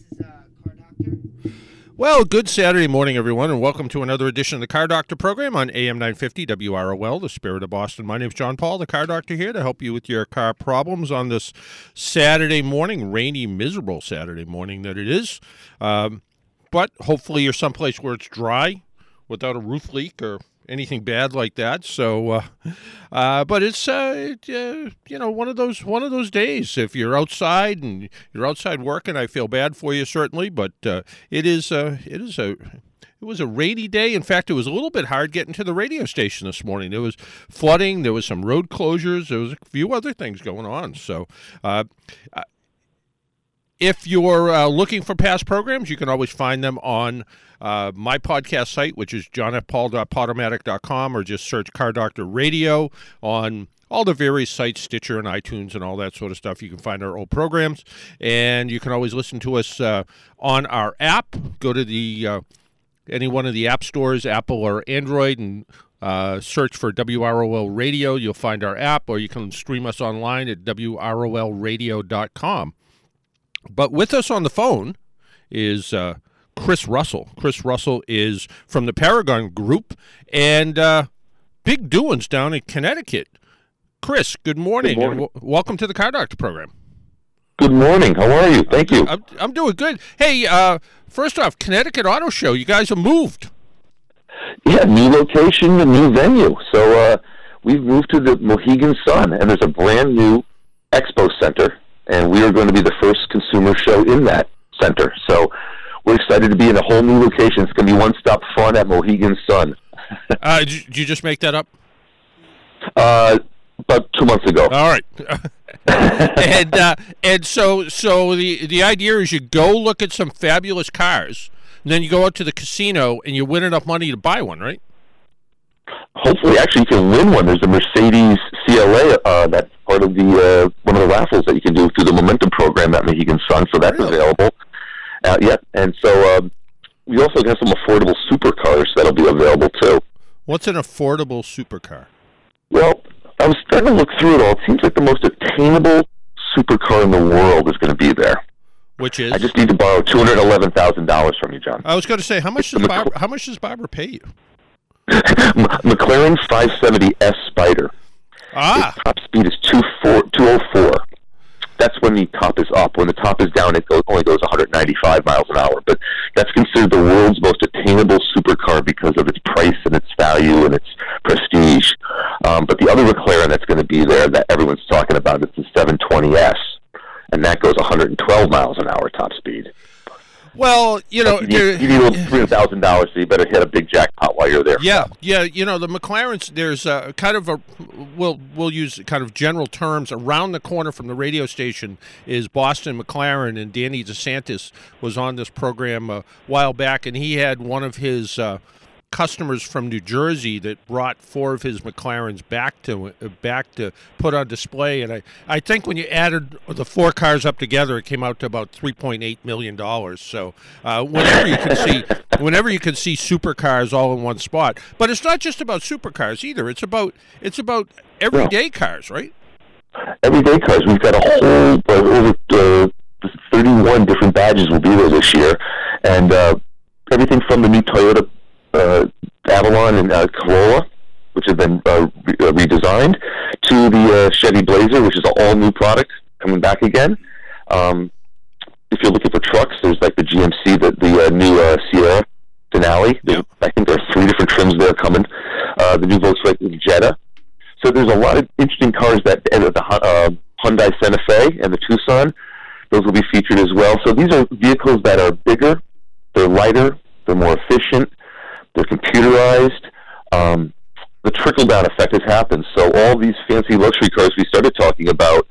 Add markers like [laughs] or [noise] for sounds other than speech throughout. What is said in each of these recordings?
is uh, Car Doctor. Well, good Saturday morning, everyone, and welcome to another edition of the Car Doctor program on AM 950 WROL, the spirit of Boston. My name is John Paul, the Car Doctor, here to help you with your car problems on this Saturday morning, rainy, miserable Saturday morning that it is. Um, but hopefully, you're someplace where it's dry without a roof leak or anything bad like that. So, uh, uh, but it's uh, it, uh, you know one of those one of those days. If you're outside and you're outside working, I feel bad for you certainly. But uh, it is uh, it is a it was a rainy day. In fact, it was a little bit hard getting to the radio station this morning. There was flooding. There was some road closures. There was a few other things going on. So. Uh, if you're uh, looking for past programs, you can always find them on uh, my podcast site, which is johnfpaul.podomatic.com, or just search Car Doctor Radio on all the various sites, Stitcher and iTunes and all that sort of stuff. You can find our old programs, and you can always listen to us uh, on our app. Go to the uh, any one of the app stores, Apple or Android, and uh, search for WROL Radio. You'll find our app, or you can stream us online at WROLradio.com. But with us on the phone is uh, Chris Russell. Chris Russell is from the Paragon Group and uh, big doings down in Connecticut. Chris, good morning, Good morning. and w- welcome to the Car Doctor program. Good morning. How are you? Thank you. I'm, I'm doing good. Hey, uh, first off, Connecticut Auto Show, you guys have moved. Yeah, new location, a new venue. So uh, we've moved to the Mohegan Sun, and there's a brand new expo center, and we are going to be the first consumer show in that center. So we're excited to be in a whole new location. It's going to be one-stop fun at Mohegan Sun. [laughs] Uh, did, you, did you just make that up? Uh, about two months ago. All right. [laughs] and uh, and so so the the idea is you go look at some fabulous cars, and then you go out to the casino and you win enough money to buy one, right? Hopefully, actually, you can win one. There's a Mercedes CLA uh, that's part of the uh, one of the raffles that you can do through the Momentum program at Mohegan Sun. So that's Really? available. Uh, yeah, and so um, we also have some affordable supercars that'll be available too. What's an affordable supercar? Well, I was starting to look through it all. It seems like the most attainable supercar in the world is going to be there. Which is I just need to borrow two hundred eleven thousand dollars from you, John. I was going to say how much does Barbara, how much does Barbara pay you? McLaren 570S Spider. Ah, Its top speed is 24 204. That's when the top is up. When the top is down, it goes, only goes 195 miles an hour. But that's considered the world's most attainable supercar because of its price and its value and its prestige. Um, but the other McLaren that's going to be there that everyone's talking about is the 720S, and that goes 112 miles an hour top speed. Well, you know, You need, you need a little $300,000, so you better hit a big jackpot while you're there. Yeah, yeah, you know the McLarens. There's a kind of a we'll we'll use kind of general terms. Around the corner from the radio station is Boston McLaren, and Danny DeSantis was on this program a while back, and he had one of his uh, customers from New Jersey that brought four of his McLarens back to uh, back to put on display. And I I think when you added the four cars up together, it came out to about three point eight million dollars. So uh, whenever you can see whenever you can see supercars all in one spot. But it's not just about supercars either. It's about it's about everyday cars, right? everyday cars. We've got a whole uh, over uh, 31 different badges will be there this year, and uh, everything from the new Toyota uh, Avalon and uh, Corolla, which have been uh, re- uh, redesigned, to the uh, Chevy Blazer, which is an all new product coming back again. Um, if you're looking for trucks, there's like the GMC, the, the uh, new uh, Sierra Denali. There's-. I think there are three different trims there coming. Uh, the new Volkswagen Jetta. So there's a lot of interesting cars that and the uh, Hyundai Santa Fe and the Tucson. Those will be featured as well. So these are vehicles that are bigger, they're lighter, they're more efficient, they're computerized. Um, the trickle down effect has happened. So all these fancy luxury cars we started talking about,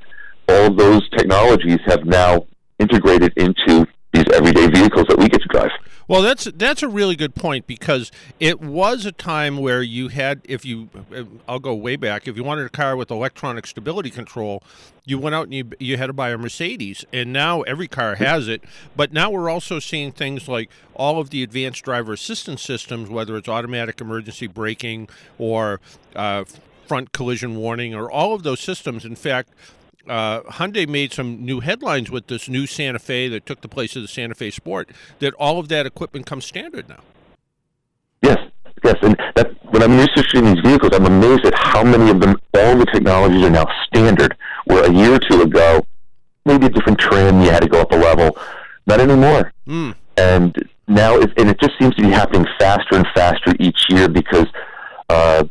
all those technologies have now integrated into these everyday vehicles that we get to drive. Well, that's that's a really good point because it was a time where you had, if you, I'll go way back. If you wanted a car with electronic stability control, you went out and you you had to buy a Mercedes, and now every car has it. But now we're also seeing things like all of the advanced driver assistance systems, whether it's automatic emergency braking or uh, front collision warning, or all of those systems. In fact, uh, Hyundai made some new headlines with this new Santa Fe that took the place of the Santa Fe Sport. That all of that equipment comes standard now. Yes, yes, and that when I'm researching these vehicles, I'm amazed at how many of them, all the technologies are now standard. Where a year or two ago, maybe a different trim, you had to go up a level. Not anymore. Mm. And now, it, and it just seems to be happening faster and faster each year because uh,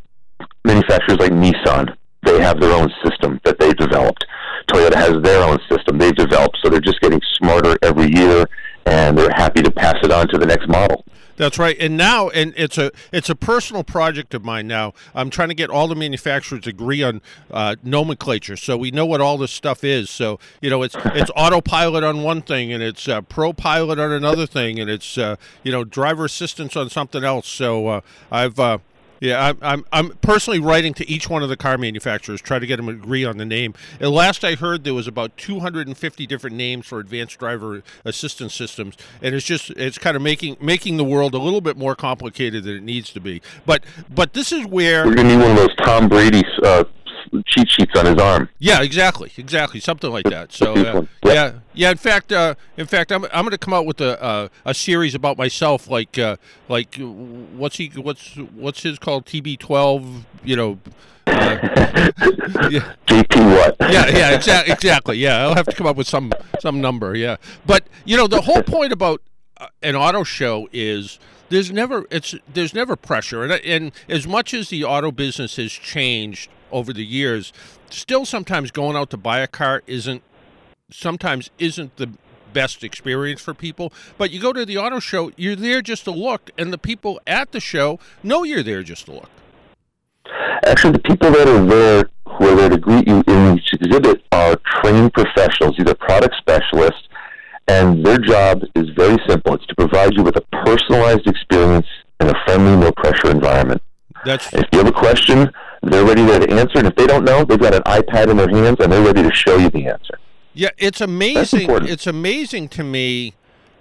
manufacturers like Nissan, they have their own system that they've developed. Toyota has their own system they've developed, so they're just getting smarter every year, and they're happy to pass it on to the next model. That's right. And now, and it's a it's a personal project of mine. Now, I'm trying to get all the manufacturers to agree on uh, nomenclature, so we know what all this stuff is. So you know, it's it's [laughs] autopilot on one thing, and it's uh, ProPilot on another thing, and it's uh, you know driver assistance on something else. So uh, I've uh, yeah, I'm, I'm, I'm personally writing to each one of the car manufacturers, try to get them to agree on the name. And last I heard, there was about 250 different names for advanced driver assistance systems, and it's just it's kind of making making the world a little bit more complicated than it needs to be. But but this is where we're to need one of those Tom Brady uh, cheat sheets on his arm. Yeah, exactly, exactly, something like that. So uh, yeah, yeah. In fact, uh, in fact, I'm I'm going to come out with a uh, a series about myself, like uh, like what's he what's what's his called TB12, you know. Uh, [laughs] yeah. JP what? yeah, yeah, exa- exactly. Yeah, I'll have to come up with some some number. Yeah, but you know the whole point about uh, an auto show is there's never it's there's never pressure, and and as much as the auto business has changed over the years, still sometimes going out to buy a car isn't sometimes isn't the best experience for people. But you go to the auto show, you're there just to look, and the people at the show know you're there just to look. Actually, the people that are there who are there to greet you in each exhibit are trained professionals, either product specialists, and their job is very simple. It's to provide you with a personalized experience in a friendly, no pressure environment. That's if you have a question, they're ready there to answer. And if they don't know, they've got an iPad in their hands and they're ready to show you the answer. Yeah, it's amazing. It's amazing to me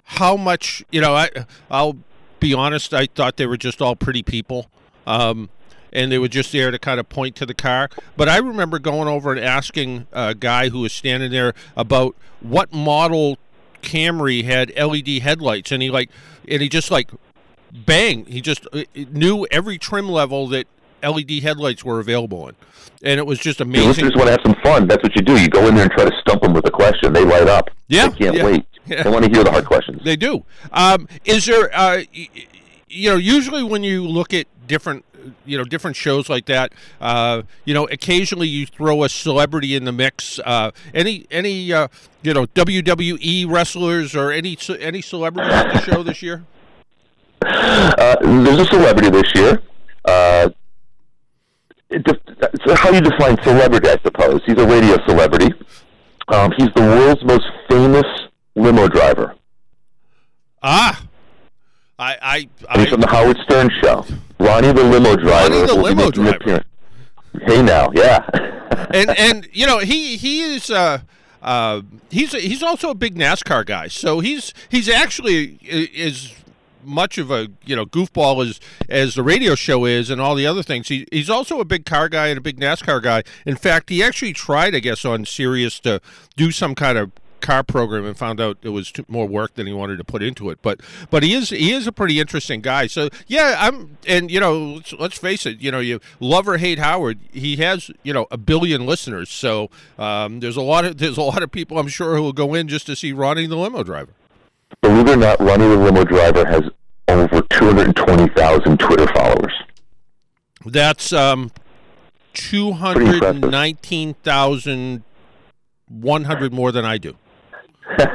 how much you know. I I'll be honest. I thought they were just all pretty people. Um, and they were just there to kind of point to the car. But I remember going over and asking a guy who was standing there about what model Camry had LED headlights, and he like, and he just like, bang, he just uh, knew every trim level that LED headlights were available in, and it was just amazing. The listeners want to have some fun. That's what you do. You go in there and try to stump them with a question. They light up. Yeah, they can't yeah. wait. Yeah. They want to hear the hard questions. They do. Um, is there, uh, you know, usually when you look at different you know different shows like that uh, you know occasionally you throw a celebrity in the mix uh, any any uh, you know WWE wrestlers or any any celebrities at the show this year uh, there's a celebrity this year uh, so how do you define celebrity? I suppose he's a radio celebrity. Um, he's the world's most famous limo driver. Ah, I, I, I he's from the Howard Stern show. Ronnie the limo driver. Ronnie the limo driver. Hey now, yeah. [laughs] and and you know he he is. Uh, uh, he's he's also a big NASCAR guy, so he's he's actually is much of a you know goofball as as the radio show is and all the other things. He, he's also a big car guy and a big NASCAR guy. In fact, he actually tried, I guess, on Sirius to do some kind of car program and found out it was more work than he wanted to put into it. But but he is he is a pretty interesting guy. So yeah, I'm and you know let's, let's face it, you know you love or hate Howard, he has you know a billion listeners. So um, there's a lot of there's a lot of people I'm sure who will go in just to see Ronnie the limo driver. Believe it or not, Ronnie the limo driver has over 220,000 Twitter followers. That's um, 219,100 more than I do. [laughs] so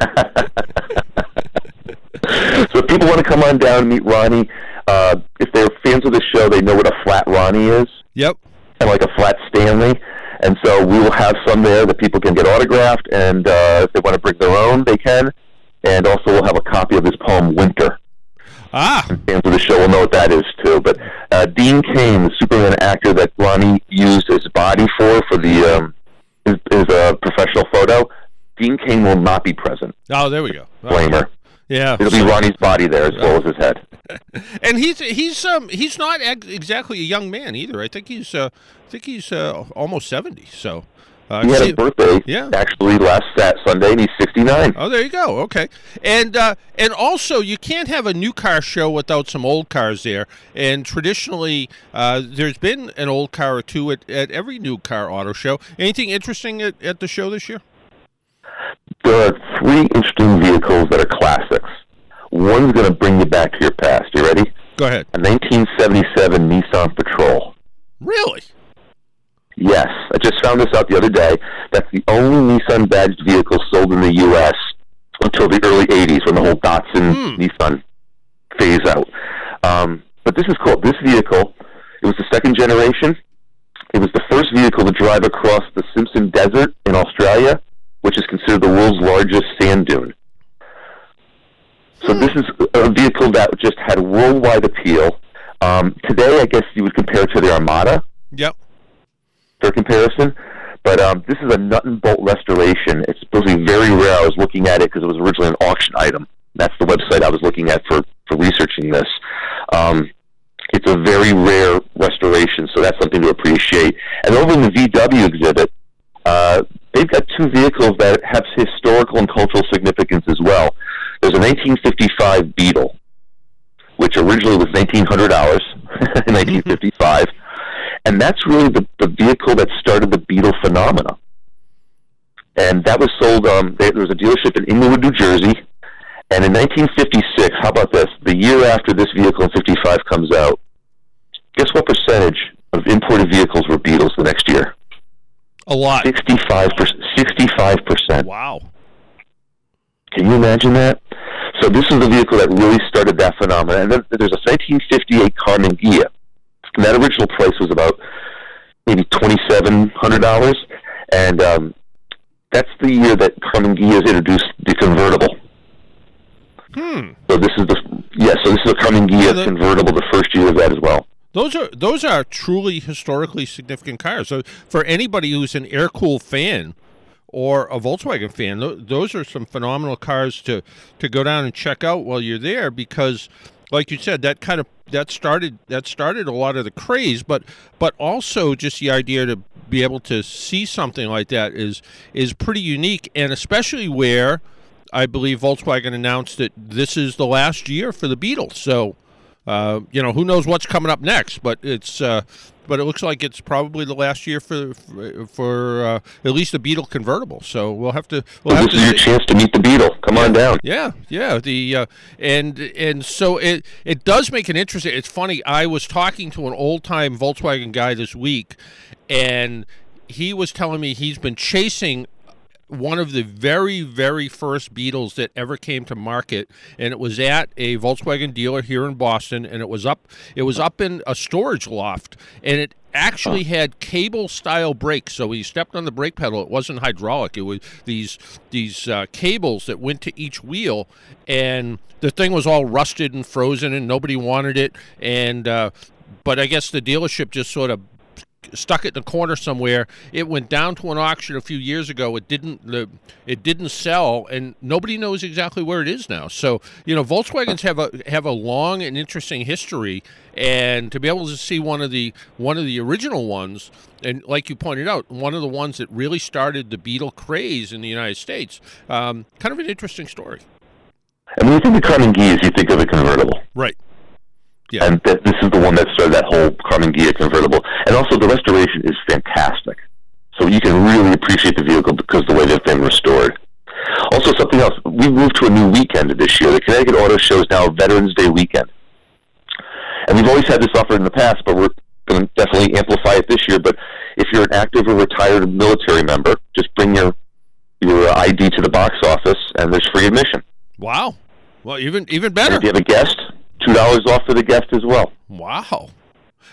if people want to come on down and meet Ronnie, uh, if they're fans of the show, they know what a flat Ronnie is. Yep. And like a flat Stanley. And so we will have some there that people can get autographed, and uh, if they want to bring their own, they can. And also, we'll have a copy of his poem "Winter." Ah, and fans of the show will know what that is too. But uh, Dean Cain, the Superman actor that Ronnie used his body for for the um, his, his uh, professional photo, Dean Cain will not be present. Oh, there we go. Blamer. Yeah, it'll be Ronnie's body there as well as his head. [laughs] and he's he's um he's not ex- exactly a young man either. I think he's uh I think he's uh, almost seventy. So Uh, he had a birthday Yeah. actually last Sat Sunday, and he's 69. Oh, there you go. Okay, and uh, and also you can't have a new car show without some old cars there. And traditionally, uh, there's been an old car or two at, at every new car auto show. Anything interesting at, at the show this year? There are three interesting vehicles that are classics. One's going to bring you back to your past. You ready? Go ahead. A 1977 Nissan Patrol. Really? Yes, I just found this out the other day. That's the only Nissan badged vehicle sold in the U.S. until the early '80s, when the whole Datsun Hmm. Nissan phase out. Um, but this is cool. This vehicle, it was the second generation. It was the first vehicle to drive across the Simpson Desert in Australia, which is considered the world's largest sand dune. So this is a vehicle that just had worldwide appeal. Um, today, I guess you would compare it to the Armada Yep. For comparison. But um, this is a nut and bolt restoration. It's supposed to be very rare. I was looking at it because it was originally an auction item. That's the website I was looking at for, for researching this. Um, it's a very rare restoration, so that's something to appreciate. And over in the VW exhibit, uh, they've got two vehicles that have historical and cultural significance as well. There's a 1955 Beetle, which originally was $1,900 [laughs] in 1955 and that's really the, the vehicle that started the Beetle phenomena. And that was sold. Um, there, there was a dealership in Englewood, New Jersey, and in 1956, how about this? The year after this vehicle in 55 comes out, guess what percentage of imported vehicles were Beetles the next year? A lot. 65 percent. 65 percent. Wow. Can you imagine that? So this is the vehicle that really started that phenomenon. And then there's a 1958 Karmann Ghia. That original price was about maybe $2,700. And um, that's the year that Karmann Ghia has introduced the convertible. Hmm. So this is the yeah. So this is a Karmann Ghia So the- convertible, the first year of that as well. Those are those are truly historically significant cars. So for anybody who's an air cool fan or a Volkswagen fan, th- those are some phenomenal cars to to go down and check out while you're there because, like you said, that kind of that started that started a lot of the craze, but but also just the idea to be able to see something like that is is pretty unique, and especially where I believe Volkswagen announced that this is the last year for the Beetle. So. Uh, you know, who knows what's coming up next? But it's, uh, but it looks like it's probably the last year for for, for uh, at least the Beetle convertible. So we'll have to we'll have this to is your chance to meet the Beetle. Come on down. Yeah, yeah. The uh, and and so it it does make it interesting. It's funny. I was talking to an old time Volkswagen guy this week, and he was telling me he's been chasing one of the very very first Beetles that ever came to market, and it was at a Volkswagen dealer here in Boston, and it was up it was up in a storage loft, and it actually had cable style brakes. So you stepped on the brake pedal, it wasn't hydraulic. It was these these uh, cables that went to each wheel, and the thing was all rusted and frozen, and nobody wanted it. And uh, but I guess the dealership just sort of stuck it in a corner somewhere. It went down to an auction a few years ago. It didn't the it didn't sell, and nobody knows exactly where it is now. So you know, Volkswagens have a have a long and interesting history, and to be able to see one of the one of the original ones, and like you pointed out, one of the ones that really started the Beetle craze in the United States, um, kind of an interesting story. And when you think of Karmann Ghia, you think of a convertible. Right. Yeah. and th- this is the one that started that whole Karmann Ghia convertible. And also, the restoration is fantastic. So you can really appreciate the vehicle because the way they've been restored. Also, something else, we moved to a new weekend this year. The Connecticut Auto Show is now Veterans Day weekend. And we've always had this offer in the past, but we're going to definitely amplify it this year. But if you're an active or retired military member, just bring your your ID to the box office, and there's free admission. Wow. Well, even even And better. if you have a guest, two dollars off for the guest as well. Wow.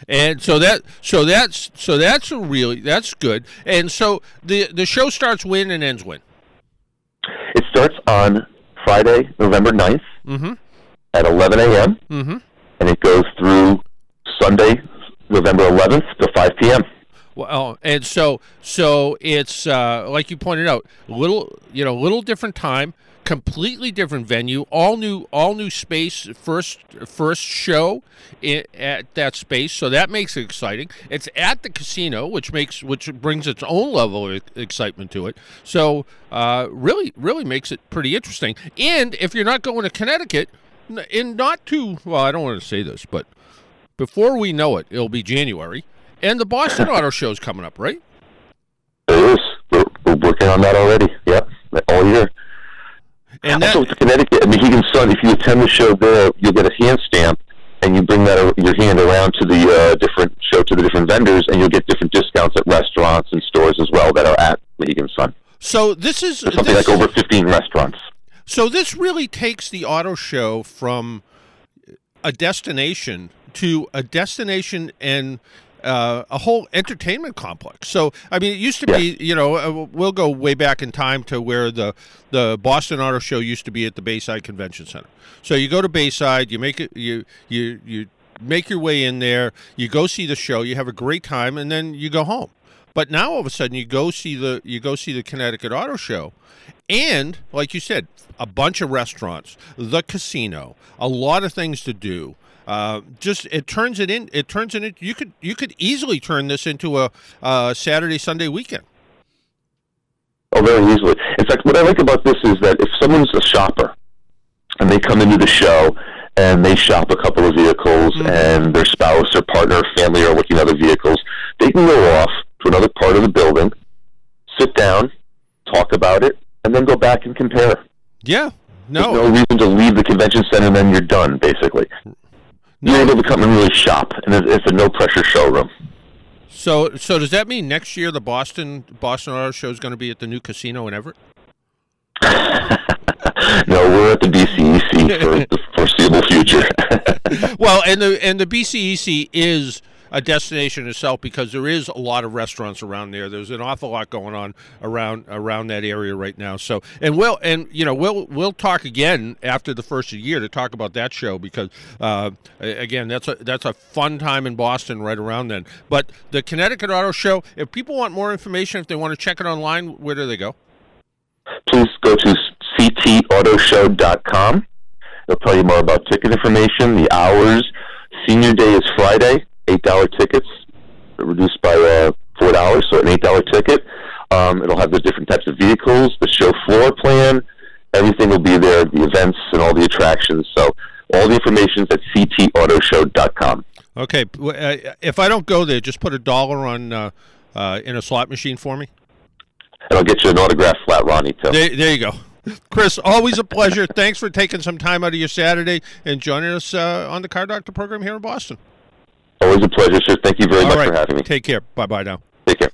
And so that so that's so that's a really that's good. And so the the show starts when and ends when. It starts on Friday, November 9th Mm-hmm. at 11 a.m. Mm-hmm. and it goes through Sunday, November 11th to 5 p.m. Well, and so so it's uh, like you pointed out, little you know, a little different time. Completely different venue, all new, all new space. First, first show i at that space, so that makes it exciting. It's at the casino, which makes which brings its own level of excitement to it. So, uh, really, really makes it pretty interesting. And if you're not going to Connecticut, in not too well, I don't want to say this, but before we know it, it'll be January, and the Boston [laughs] Auto Show is coming up, right? It is. We're, we're working on that already. Yep, all year. And also, that, Connecticut, Mohegan Sun. If you attend the show there, you'll get a hand stamp, and you bring that your hand around to the uh, different show to the different vendors, and you'll get different discounts at restaurants and stores as well that are at Mohegan Sun. So this is There's something this, like over 15 restaurants. So this really takes the auto show from a destination to a destination and uh, a whole entertainment complex. So, I mean, it used to be, you know, uh, we'll go way back in time to where the the Boston Auto Show used to be at the Bayside Convention Center. So you go to Bayside, you make it, you you you make your way in there, you go see the show, you have a great time, and then you go home. But now all of a sudden you go see the you go see the Connecticut Auto Show, and like you said, a bunch of restaurants, the casino, a lot of things to do. Uh, just it turns it in. It turns it in. You could you could easily turn this into a, a Saturday Sunday weekend. Oh, very easily. In fact, what I like about this is that if someone's a shopper and they come into the show and they shop a couple of vehicles mm-hmm. and their spouse or partner or family are looking at other vehicles, they can go off to another part of the building, sit down, talk about it, and then go back and compare. Yeah. No. There's no reason to leave the convention center and then you're done, basically. You're able to come and really shop, and it's a no pressure showroom. So, so does that mean next year the Boston Boston Auto Show is going to be at the new casino in Everett? [laughs] no, we're at the BCEC for [laughs] the foreseeable future. [laughs] well, and the and the BCEC is a destination itself because there is a lot of restaurants around there. There's an awful lot going on around around that area right now. So, and we'll and you know we'll we'll talk again after the first the year to talk about that show because uh, again that's a that's a fun time in Boston right around then. But the Connecticut Auto Show, if people want more information, if they want to check it online, where do they go? Please go to ctautoshow.com. It'll tell you more about ticket information, the hours. Senior Day is Friday eight dollar tickets, reduced by uh, four dollars, so an eight dollar ticket. Um, it'll have the different types of vehicles, the show floor plan, everything will be there, the events and all the attractions. So all the information is at ctautoshow.com. Okay, uh, if I don't go there, just put a dollar on uh, uh, in a slot machine for me. And I'll get you an autograph flat Ronnie too. There, there you go. [laughs] Chris, always a pleasure. Thanks for taking some time out of your Saturday and joining us uh, on the Car Doctor program here in Boston. Always a pleasure, sir. Thank you very All much right. for having me. Take care. Bye bye now. Take care.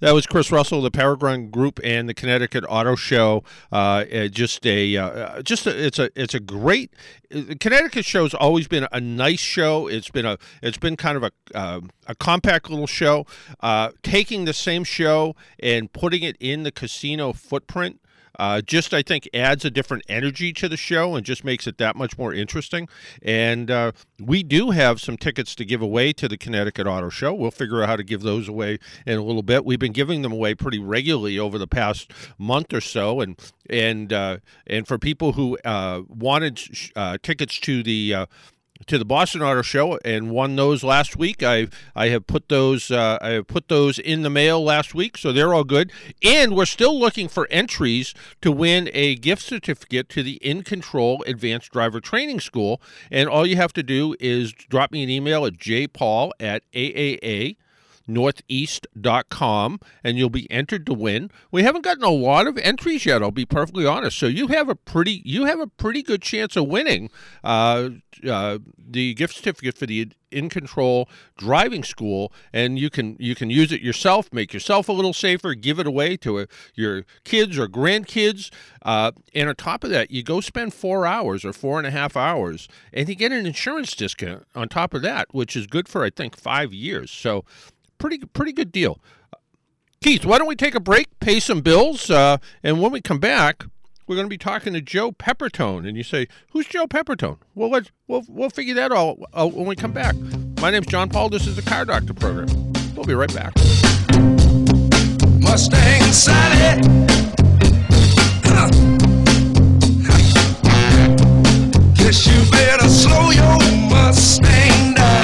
That was Chris Russell, the Paragon Group, and the Connecticut Auto Show. Uh, just a, uh, just a, it's a, it's a great. The Connecticut show's always been a nice show. It's been a, it's been kind of a, uh, a compact little show. Uh, taking the same show and putting it in the casino footprint uh, just I think adds a different energy to the show and just makes it that much more interesting. And uh, we do have some tickets to give away to the Connecticut Auto Show. We'll figure out how to give those away in a little bit. We've been giving them away pretty regularly over the past month or so, and and uh, and for people who uh, wanted uh, tickets to the uh, to the Boston Auto Show and won those last week. I I have put those uh, I have put those in the mail last week, so they're all good. And we're still looking for entries to win a gift certificate to the In Control Advanced Driver Training School. And all you have to do is drop me an email at jpaul at aaa northeast.com and you'll be entered to win. We haven't gotten a lot of entries yet, I'll be perfectly honest. So you have a pretty you have a pretty good chance of winning uh, uh, the gift certificate for the in control driving school and you can you can use it yourself make yourself a little safer give it away to a, uh, your kids or grandkids uh, and on top of that you go spend four hours or four and a half hours and you get an insurance discount on top of that which is good for i think five years so pretty pretty good deal. Keith, why don't we take a break, pay some bills, uh, and when we come back, we're going to be talking to Joe Pepitone. And you say, "Who's Joe Pepitone?" Well, let's we'll we'll figure that all out when we come back. My name's John Paul. This is the Car Doctor program. We'll be right back. Mustang Sally. Guess you better slow your Mustang down.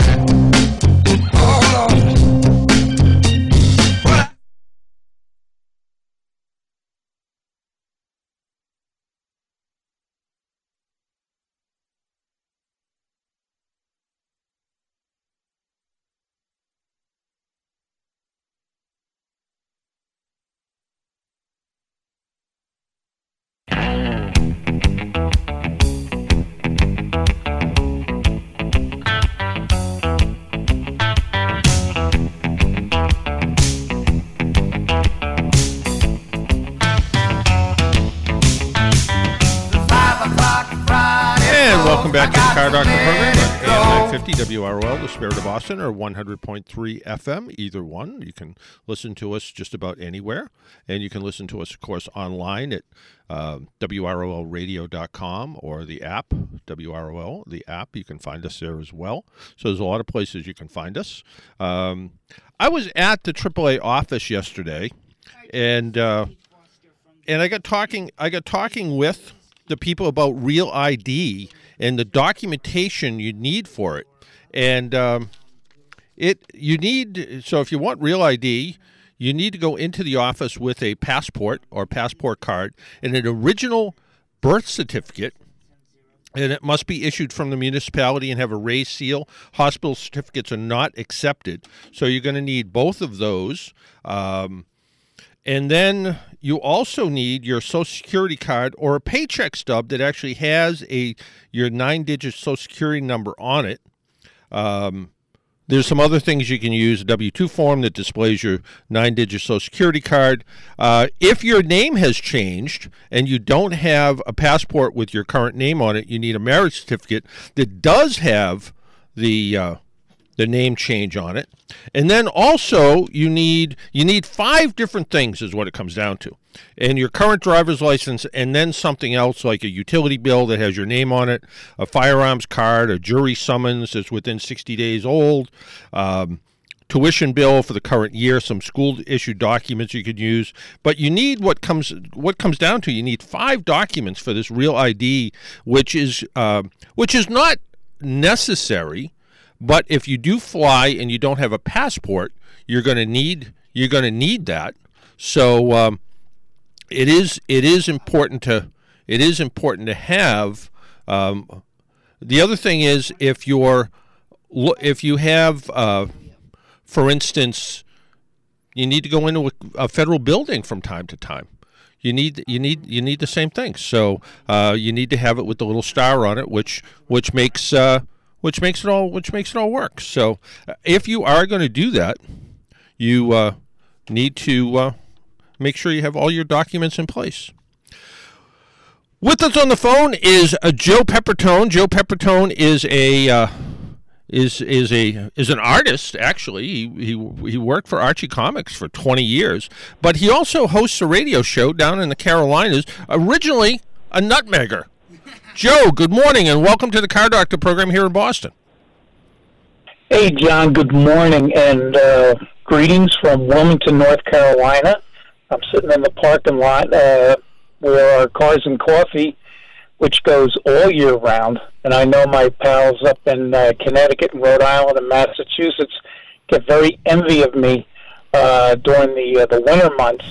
WROL, the Spirit of Boston, or 100.3 FM, either one. You can listen to us just about anywhere. And you can listen to us, of course, online at uh, WROLradio.com or the app, WROL, the app. You can find us there as well. So there's a lot of places you can find us. Um, I was at the AAA office yesterday, and uh, and I got talking. I got talking with the people about real ID and the documentation you need for it. And um, it you need so if you want real ID, you need to go into the office with a passport or passport card and an original birth certificate. And it must be issued from the municipality and have a raised seal. Hospital certificates are not accepted, so you're going to need both of those. Um, and then you also need your social security card or a paycheck stub that actually has a your nine digit social security number on it. Um, there's some other things you can use a W 2 form that displays your nine digit social security card. Uh, if your name has changed and you don't have a passport with your current name on it, you need a marriage certificate that does have the uh, the name change on it. And then also you need you need five different things is what it comes down to. And your current driver's license and then something else like a utility bill that has your name on it, a firearms card, a jury summons that's within 60 days old, um, tuition bill for the current year, some school issued documents you could use. But you need what comes what comes down to you need five documents for this real ID, which is uh, which is not necessary but if you do fly and you don't have a passport, you're going to need you're going to need that. So um, it is it is important to it is important to have. Um, the other thing is if you're if you have, uh, for instance, you need to go into a, a, federal building from time to time. You need you need you need the same thing. So uh, you need to have it with the little star on it, which which makes uh, which makes it all which makes it all work. So uh, if you are going to do that, you uh, need to uh, make sure you have all your documents in place. With us on the phone is uh, Joe Pepitone. Joe Pepitone is a uh, is is a is an artist actually. He, he he worked for Archie Comics for 20 years, but he also hosts a radio show down in the Carolinas. Originally a nutmegger. Joe, good morning and welcome to the Car Doctor program here in Boston. Hey, John, good morning and uh, greetings from Wilmington, North Carolina. I'm sitting in the parking lot uh, where our Cars and Coffee, which goes all year round, and I know my pals up in uh, Connecticut and Rhode Island and Massachusetts get very envy of me uh, during the uh, the winter months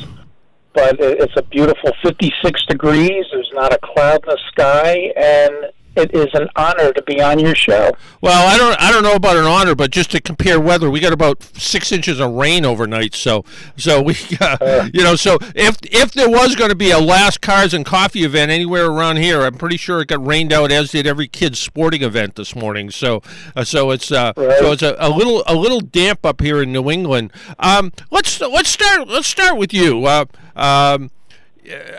but it's a beautiful 56 degrees. There's not a cloud in the sky, and it is an honor to be on your show. Well, I don't I don't know about an honor, but just to compare weather, we got about six inches of rain overnight. So so we uh, [laughs] uh, you know so if if there was going to be a last cars and coffee event anywhere around here, I'm pretty sure it got rained out as did every kid's sporting event this morning. So uh, so it's uh, right. so it's a, a, little a little damp up here in New England. Um, let's let's start let's start with you. Um,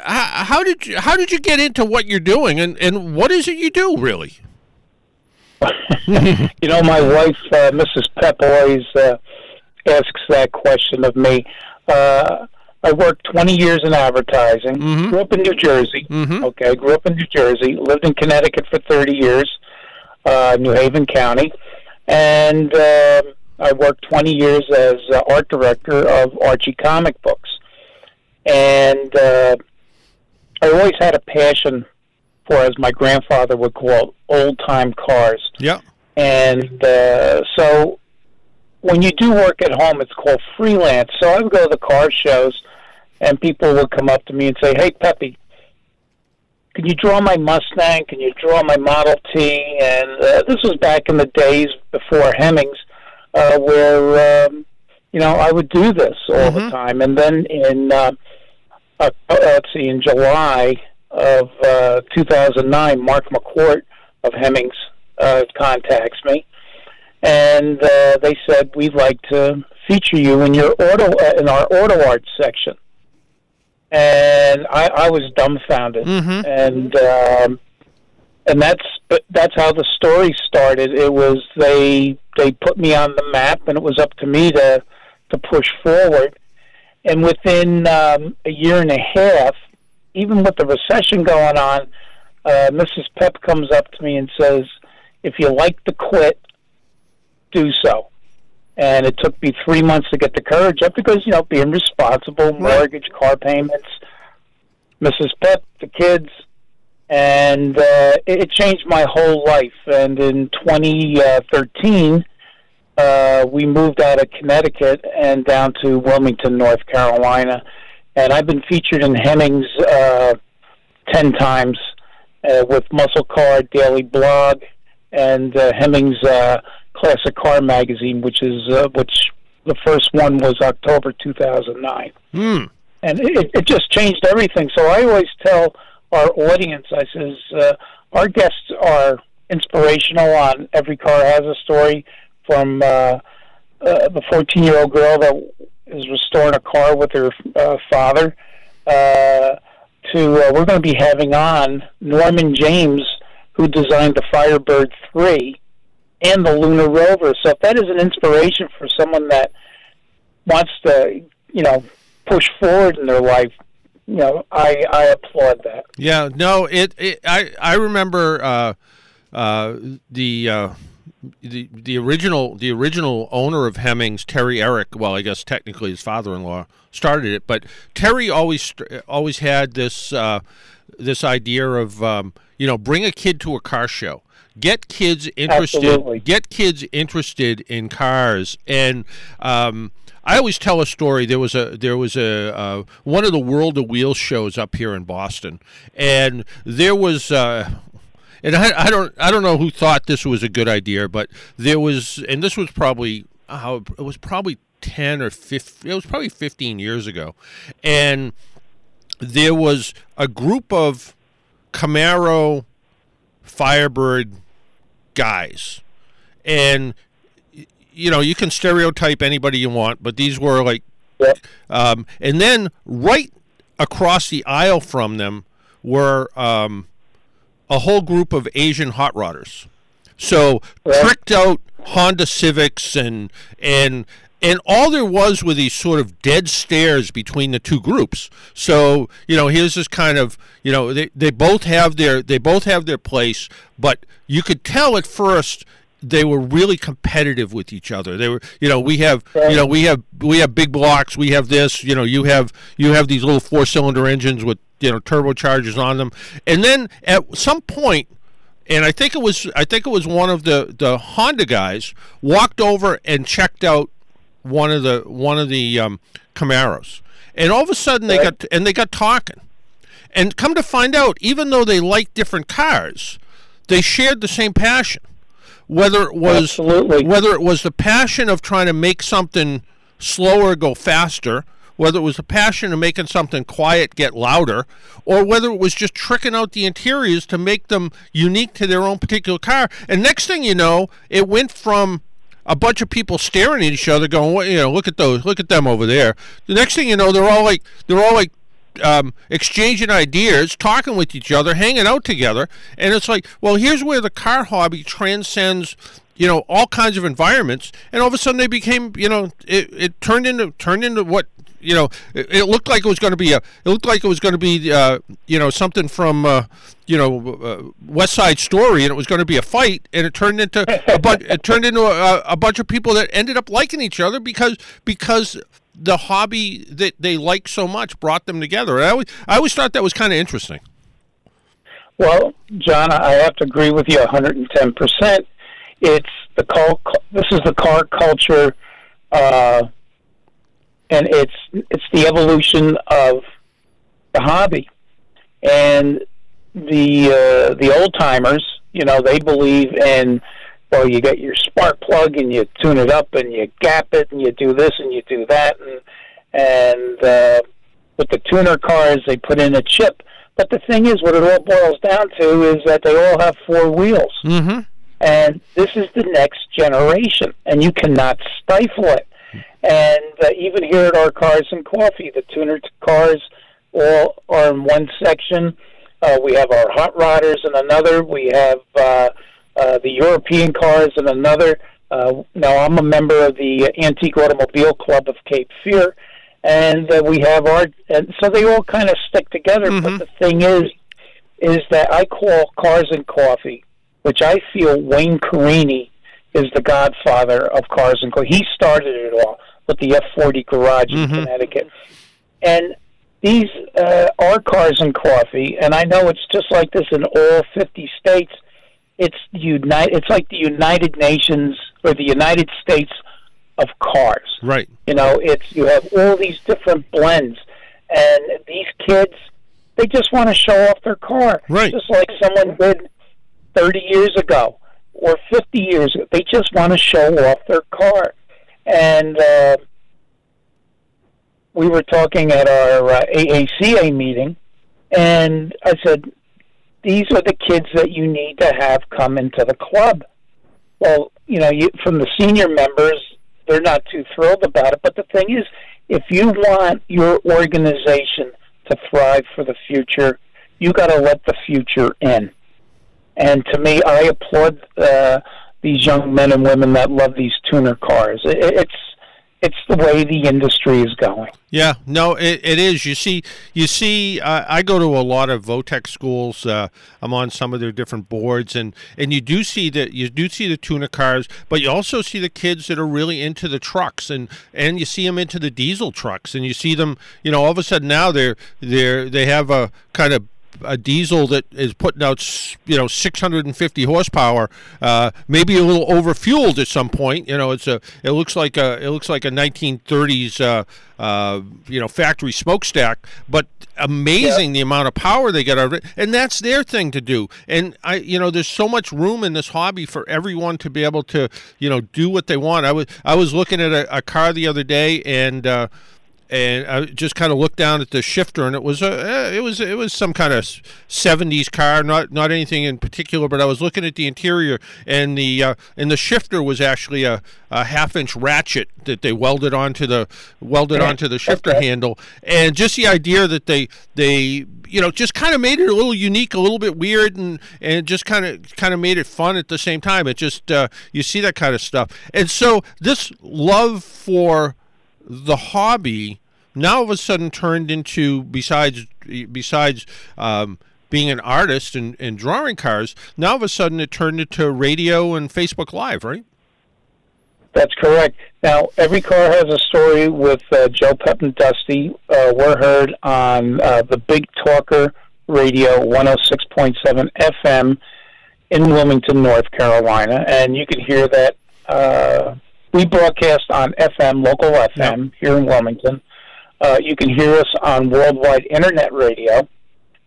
how, how did you how did you get into what you're doing, and and what is it you do really? [laughs] you know, my wife, uh, Mrs. Pep, always uh, asks that question of me. Uh, I worked 20 years in advertising. Mm-hmm. Grew up in New Jersey. Mm-hmm. Okay, grew up in New Jersey. Lived in Connecticut for 30 years, uh, New Haven County, and uh, I worked 20 years as uh, art director of Archie comic books and uh, I always had a passion for, as my grandfather would call, old time cars. Yeah. And uh, so when you do work at home, it's called freelance. So I would go to the car shows, and people would come up to me and say, "Hey, Peppy." Can you draw my Mustang? Can you draw my Model T? And uh, this was back in the days before Hemmings, uh, where um, you know I would do this all mm-hmm. the time. And then in uh, uh, let's see, in July of uh, 2009, Mark McCourt of Hemmings uh, contacts me, and uh, they said we'd like to feature you in your auto uh, in our auto art section. And I, I was dumbfounded, mm-hmm. and um, and that's that's how the story started. It was they they put me on the map, and it was up to me to to push forward. And within um, a year and a half, even with the recession going on, uh, Mrs. Pep comes up to me and says, "If you like to quit, do so." And it took me three months to get the courage up because you know being responsible, mortgage, car payments, Mrs. Pep, the kids, and uh, it changed my whole life. And in 2013, uh, we moved out of Connecticut and down to Wilmington, North Carolina. And I've been featured in Hemmings uh, 10 times uh, with Muscle Car Daily Blog and uh, Hemmings uh, Classic Car Magazine, which is uh, which the first one was October 2009. Hmm. And it, it just changed everything. So I always tell our audience, I says, uh, our guests are inspirational on Every Car Has a Story from uh, uh, the 14 year old girl that is restoring a car with her uh, father uh, to uh, we're going to be having on Norman James, who designed the Firebird 3 and the Lunar Rover. So if that is an inspiration for someone that wants to, you know, push forward in their life, you know, I, I applaud that. Yeah, no, it, it I I remember uh, uh, the. Uh, the the original the original owner of Hemmings, Terry Ehrich. Well, I guess technically his father-in-law started it, but Terry always always had this uh, this idea of um, you know bring a kid to a car show, get kids interested, Absolutely. get kids interested in cars, and um, I always tell a story. There was a there was a uh, one of the World of Wheels shows up here in Boston, and there was. Uh, and I, I don't I don't know who thought this was a good idea, but there was, and this was probably uh, it was probably ten or fifteen. It was probably fifteen years ago, and there was a group of Camaro Firebird guys, and you know you can stereotype anybody you want, but these were like, um, and then right across the aisle from them were. Um, a whole group of Asian hot rodders. So tricked out Honda Civics and and and all there was were these sort of dead stares between the two groups. So you know, here's this kind of you know they, they both have their they both have their place, but you could tell at first they were really competitive with each other. They were, you know, we have, you know, we have, we have big blocks. We have this, you know, you have, you have these little four-cylinder engines with, you know, turbochargers on them. And then at some point, and I think it was, I think it was one of the the Honda guys walked over and checked out one of the one of the um, Camaros, and all of a sudden they got and they got talking, and come to find out, even though they liked different cars, they shared the same passion whether it was Absolutely. whether it was the passion of trying to make something slower go faster whether it was the passion of making something quiet get louder or whether it was just tricking out the interiors to make them unique to their own particular car and next thing you know it went from a bunch of people staring at each other going "What- you know look at those look at them over there the next thing you know they're all like they're all like um, exchanging ideas, talking with each other, hanging out together, and it's like, well, here's where the car hobby transcends, you know, all kinds of environments, and all of a sudden they became, you know, it, it turned into turned into what. You know, it, it looked like it was going to be a. It looked like it was going to be, uh, you know, something from, uh, you know, uh, West Side Story, and it was going to be a fight, and it turned into a bunch. It turned into a, a bunch of people that ended up liking each other because because the hobby that they like so much brought them together. I always, I always thought that was kind of interesting. Well, John, I have to agree with you 110%. It's the car, this is the car culture, uh, and it's it's the evolution of the hobby. And the uh, the old timers, you know, they believe in well, you get your spark plug and you tune it up and you gap it and you do this and you do that and and uh, with the tuner cars they put in a chip. But the thing is, what it all boils down to is that they all have four wheels, Mm-hmm. and this is the next generation, and you cannot stifle it. And uh, even here at our Cars and Coffee, the tuner cars all are in one section, Uh, we have our hot rodders in another. We have uh, uh, the European cars in another. Uh, now I'm a member of the Antique Automobile Club of Cape Fear, and uh, we have our. And so they all kind of stick together. Mhm. But the thing is, is that I call Cars and Coffee, which I feel Wayne Carini is the godfather of Cars and Coffee. He started it all with the F40 garage in Mhm. Connecticut, and these uh, are Cars and Coffee. And I know it's just like this in all 50 states. It's unite. It's like the United Nations or the United States of cars. Right. You know, it's you have all these different blends, and these kids, they just want to show off their car, Right. Just like someone did thirty years ago or fifty years ago. They just want to show off their car, and uh, we were talking at our uh, AACA meeting, and I said, "These are the kids that you need to have come into the club." Well, you know, you, from the senior members, they're not too thrilled about it. But the thing is, if you want your organization to thrive for the future, you got to let the future in. And to me, I applaud uh, these young men and women that love these tuner cars. It, it's it's the way the industry is going. Yeah, no, it, it is. You see, you see, uh, I go to a lot of Votech schools. Uh, I'm on some of their different boards, and and you do see that you do see the tuner cars, but you also see the kids that are really into the trucks, and and you see them into the diesel trucks, and you see them, you know, all of a sudden now they're they're they have a kind of a diesel that is putting out, you know, 650 horsepower, uh, maybe a little overfueled at some point. You know, it's a, it looks like a, it looks like a 1930s, uh, uh, you know, factory smokestack, but amazing the amount of power they get out of it, and that's their thing to do. And I, you know, there's so much room in this hobby for everyone to be able to, you know, do what they want. I was, I was looking at a, a car the other day, and. Uh, and I just kind of looked down at the shifter, and it was a it was it was some kind of '70s car, not not anything in particular. But I was looking at the interior, and the uh, and the shifter was actually a, a half-inch ratchet that they welded onto the welded onto the shifter Okay. handle, and just the idea that they they you know just kind of made it a little unique, a little bit weird, and and just kind of kind of made it fun at the same time. It just uh, you see that kind of stuff, and so this love for the hobby now of a sudden turned into besides besides um, being an artist and, and drawing cars now of a sudden it turned into radio and facebook live right That's correct. Now, every car has a story with uh, Joe Pep and Dusty. Uh, we're heard on uh, the Big Talker Radio 106.7 FM in Wilmington, North Carolina. And you can hear that. We broadcast on FM, local FM, here in Wilmington. Uh, you can hear us on worldwide internet radio.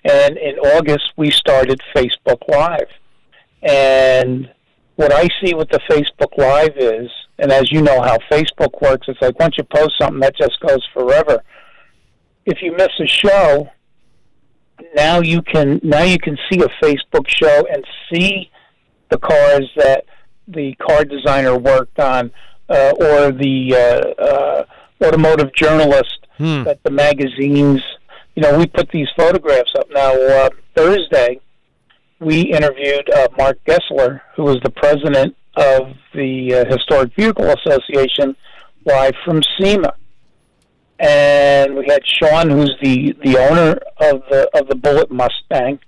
And in August, we started Facebook Live. And what I see with the Facebook Live is, and as you know how Facebook works, it's like once you post something, that just goes forever. If you miss a show, now you can now you can see a Facebook show and see the cars that the car designer worked on, uh, or the uh, uh, automotive journalist Hmm. that the magazines. You know, we put these photographs up now. Uh, Thursday, we interviewed uh, Mark Gessler, who was the president of the uh, Historic Vehicle Association, live from SEMA. And we had Sean, who's the, the owner of the of the Bullitt Mustang,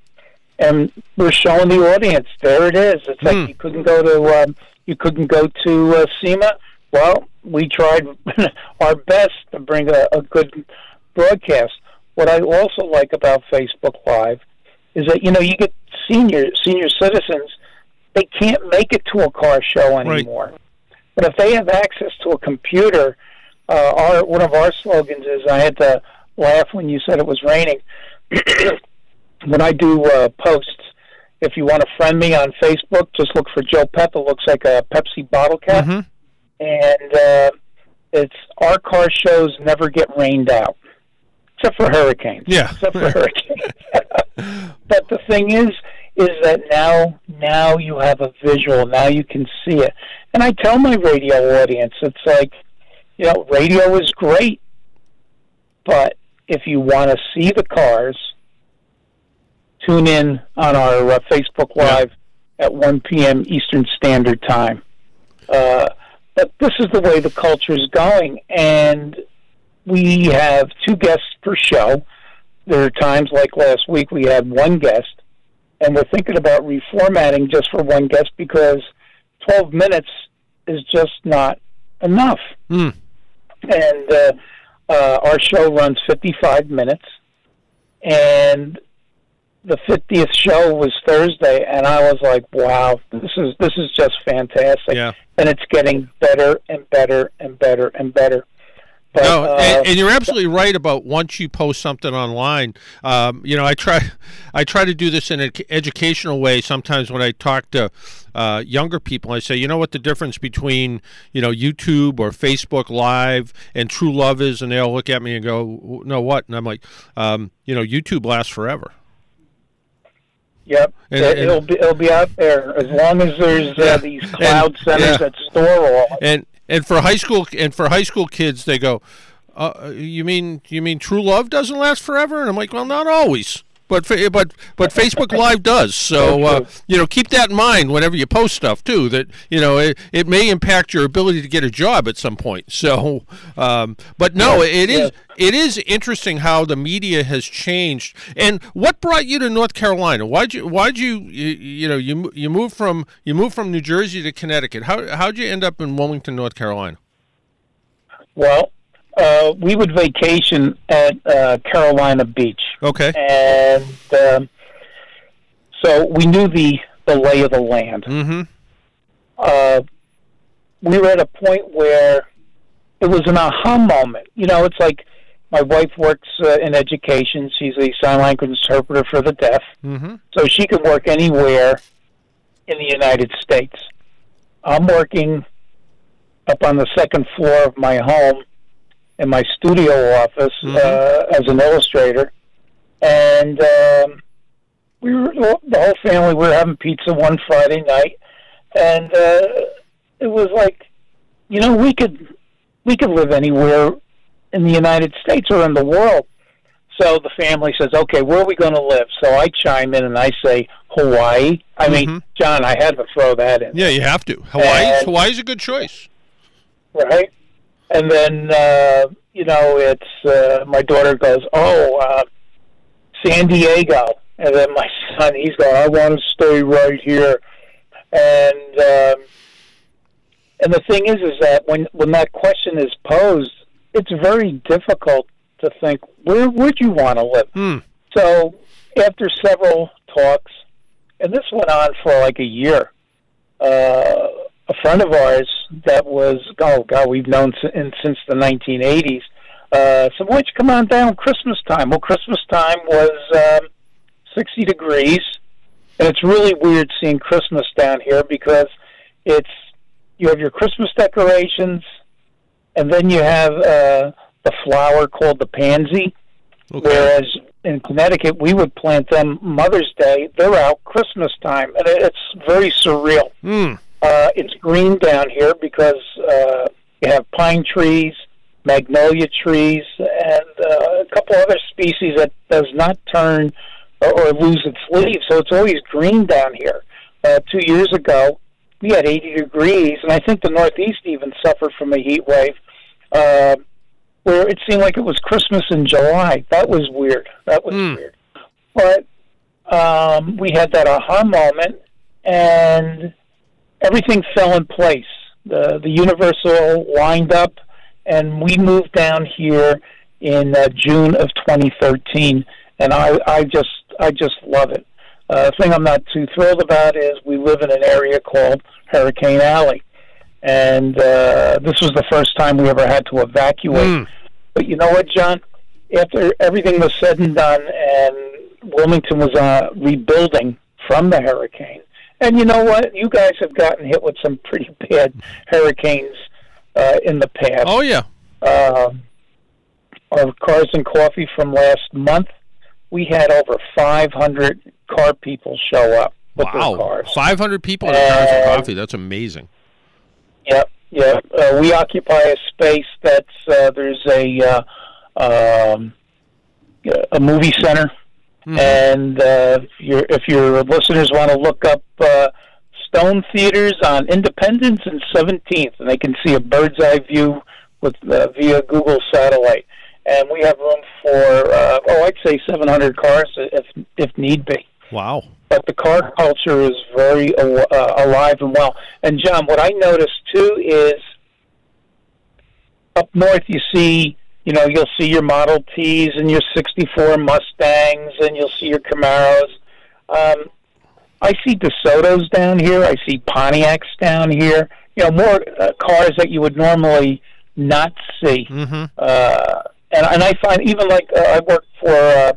and we're showing the audience. There it is. It's Hmm. like you couldn't go to um, you couldn't go to uh, SEMA. Well, we tried [laughs] our best to bring a, a good broadcast. What I also like about Facebook Live is that you know you get senior senior citizens they can't make it to a car show anymore. But if they have access to a computer, uh, our one of our slogans is I had to laugh when you said it was raining. [clears throat] when I do uh, posts, if you want to friend me on Facebook, just look for Joe Pep. It looks like a Pepsi bottle cap, Mhm. And uh, it's our car shows never get rained out, except for hurricanes yeah except for hurricanes. [laughs] but the thing is, is that now, now you have a visual. Now you can see it. And I tell my radio audience, it's like, you know, radio is great, but if you want to see the cars, tune in on our uh, Facebook Live at 1 p.m. Eastern Standard Time. Uh, but this is the way the culture is going, and we have two guests per show. There are times like last week we had one guest, and we're thinking about reformatting just for one guest because 12 minutes is just not enough. Mm. And uh, uh, our show runs 55 minutes, and the 50th show was Thursday, and I was like, "Wow, this is this is just fantastic!" Yeah. And it's getting better and better and better and better. But, no, uh, and, and, you're absolutely right about once you post something online. Um, you know, I try, [laughs] I try to do this in an educational way. Sometimes when I talk to uh, younger people, I say, you know what the difference between you know YouTube or Facebook Live and True Love is, and they'll look at me and go, no, what? And I'm like, um, you know, YouTube lasts forever. Yep, And- it, will be it'll be out there as long as there's uh, these cloud And- centers yeah. that store all. and and for high school and for high school kids they go uh, you mean you mean true love doesn't last forever and i'm like well not always but but but facebook live does so uh, you know keep that in mind whenever you post stuff too that you know it, it may impact your ability to get a job at some point so um, but no it is yes. it is interesting how the media has changed. And what brought you to North Carolina? Why'd you why'd you you, you know you you moved from you moved from New Jersey to Connecticut? How how'd you end up in Wilmington, North Carolina? Well, uh, we would vacation at uh, Carolina Beach. Okay. and um, so we knew the the lay of the land. Mm-hmm. Uh, we were at a point where it was an aha moment. You know, it's like my wife works uh, in education; she's a sign language interpreter for the deaf, Mm-hmm. so she could work anywhere in the United States. I'm working up on the second floor of my home in my studio office Mhm. uh, as an illustrator, and um, we were the whole family we were having pizza one Friday night, and uh, it was like, you know, we could we could live anywhere in the United States or in the world. So the family says, "Okay, where are we going to live?" So I chime in and I say Hawaii. I mean, Mhm. John, I had to throw that in, Yeah, you have to. Hawaii Hawaii's a good choice. right? And then uh, you know, it's uh, my daughter goes, "Oh, uh, San Diego," and then my son, he's going, "I want to stay right here." And um, and the thing is, is that when when that question is posed, it's very difficult to think where would you want to live. Hmm. So after several talks, and this went on for like a year, uh, a friend of ours that was oh god we've known si- since the 1980s. Uh, so why don't you come on down Christmas time? Well, Christmas time was um, 60 degrees, and it's really weird seeing Christmas down here because it's you have your Christmas decorations, and then you have uh, the flower called the pansy. Okay. Whereas in Connecticut, we would plant them Mother's Day. They're out Christmas time, and it's very surreal. Hmm. Uh, it's green down here because uh, you have pine trees, magnolia trees, and uh, a couple other species that does not turn or, or lose its leaves. So it's always green down here. Uh, two years ago, we had 80 degrees, and I think the Northeast even suffered from a heat wave. Uh, where it seemed like it was Christmas in July. That was weird. That was Hmm. weird. But um, we had that aha moment, and everything fell in place. The the Universal lined up, and we moved down here in uh, June of 2013, and I I just I just love it. Uh, the thing I'm not too thrilled about is we live in an area called Hurricane Alley, and uh, this was the first time we ever had to evacuate. Hmm. But you know what, John? After everything was said and done, and Wilmington was uh, rebuilding from the hurricane, and you know what? You guys have gotten hit with some pretty bad hurricanes uh, in the past. Oh yeah. Um our cars and coffee from last month, we had over 500 car people show up with their Wow. cars. Five hundred people at Cars and Uh, Coffee. That's amazing. Yep, yep. Uh, we occupy a space that's uh, there's a uh, um, a movie center And uh, if, your if your listeners want to look up uh, Stone Theaters on Independence and 17th, and they can see a bird's eye view with uh, via Google satellite. And we have room for uh, oh, I'd say 700 cars if if need be. Wow. But the car culture is very uh, alive and well. And John, what I noticed too is up north you see you know you'll see your Model Ts and your '64 Mustangs, and you'll see your Camaros. Um, I see DeSotos down here. I see Pontiacs down here. You know, more uh, cars that you would normally not see. Mm-hmm. Uh, and and I find even like uh, I work for uh,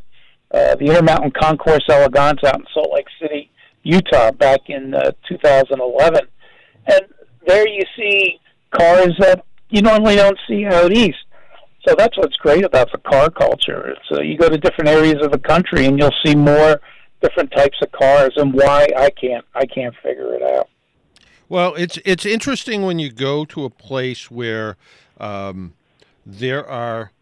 uh, the Intermountain Concours Elegance out in Salt Lake City, Utah, back in uh, 2011, and there you see cars that you normally don't see out east. So that's what's great about the car culture. So uh, you go to different areas of the country and you'll see more different types of cars, and why I can't I can't figure it out. Well, it's it's interesting when you go to a place where um, there are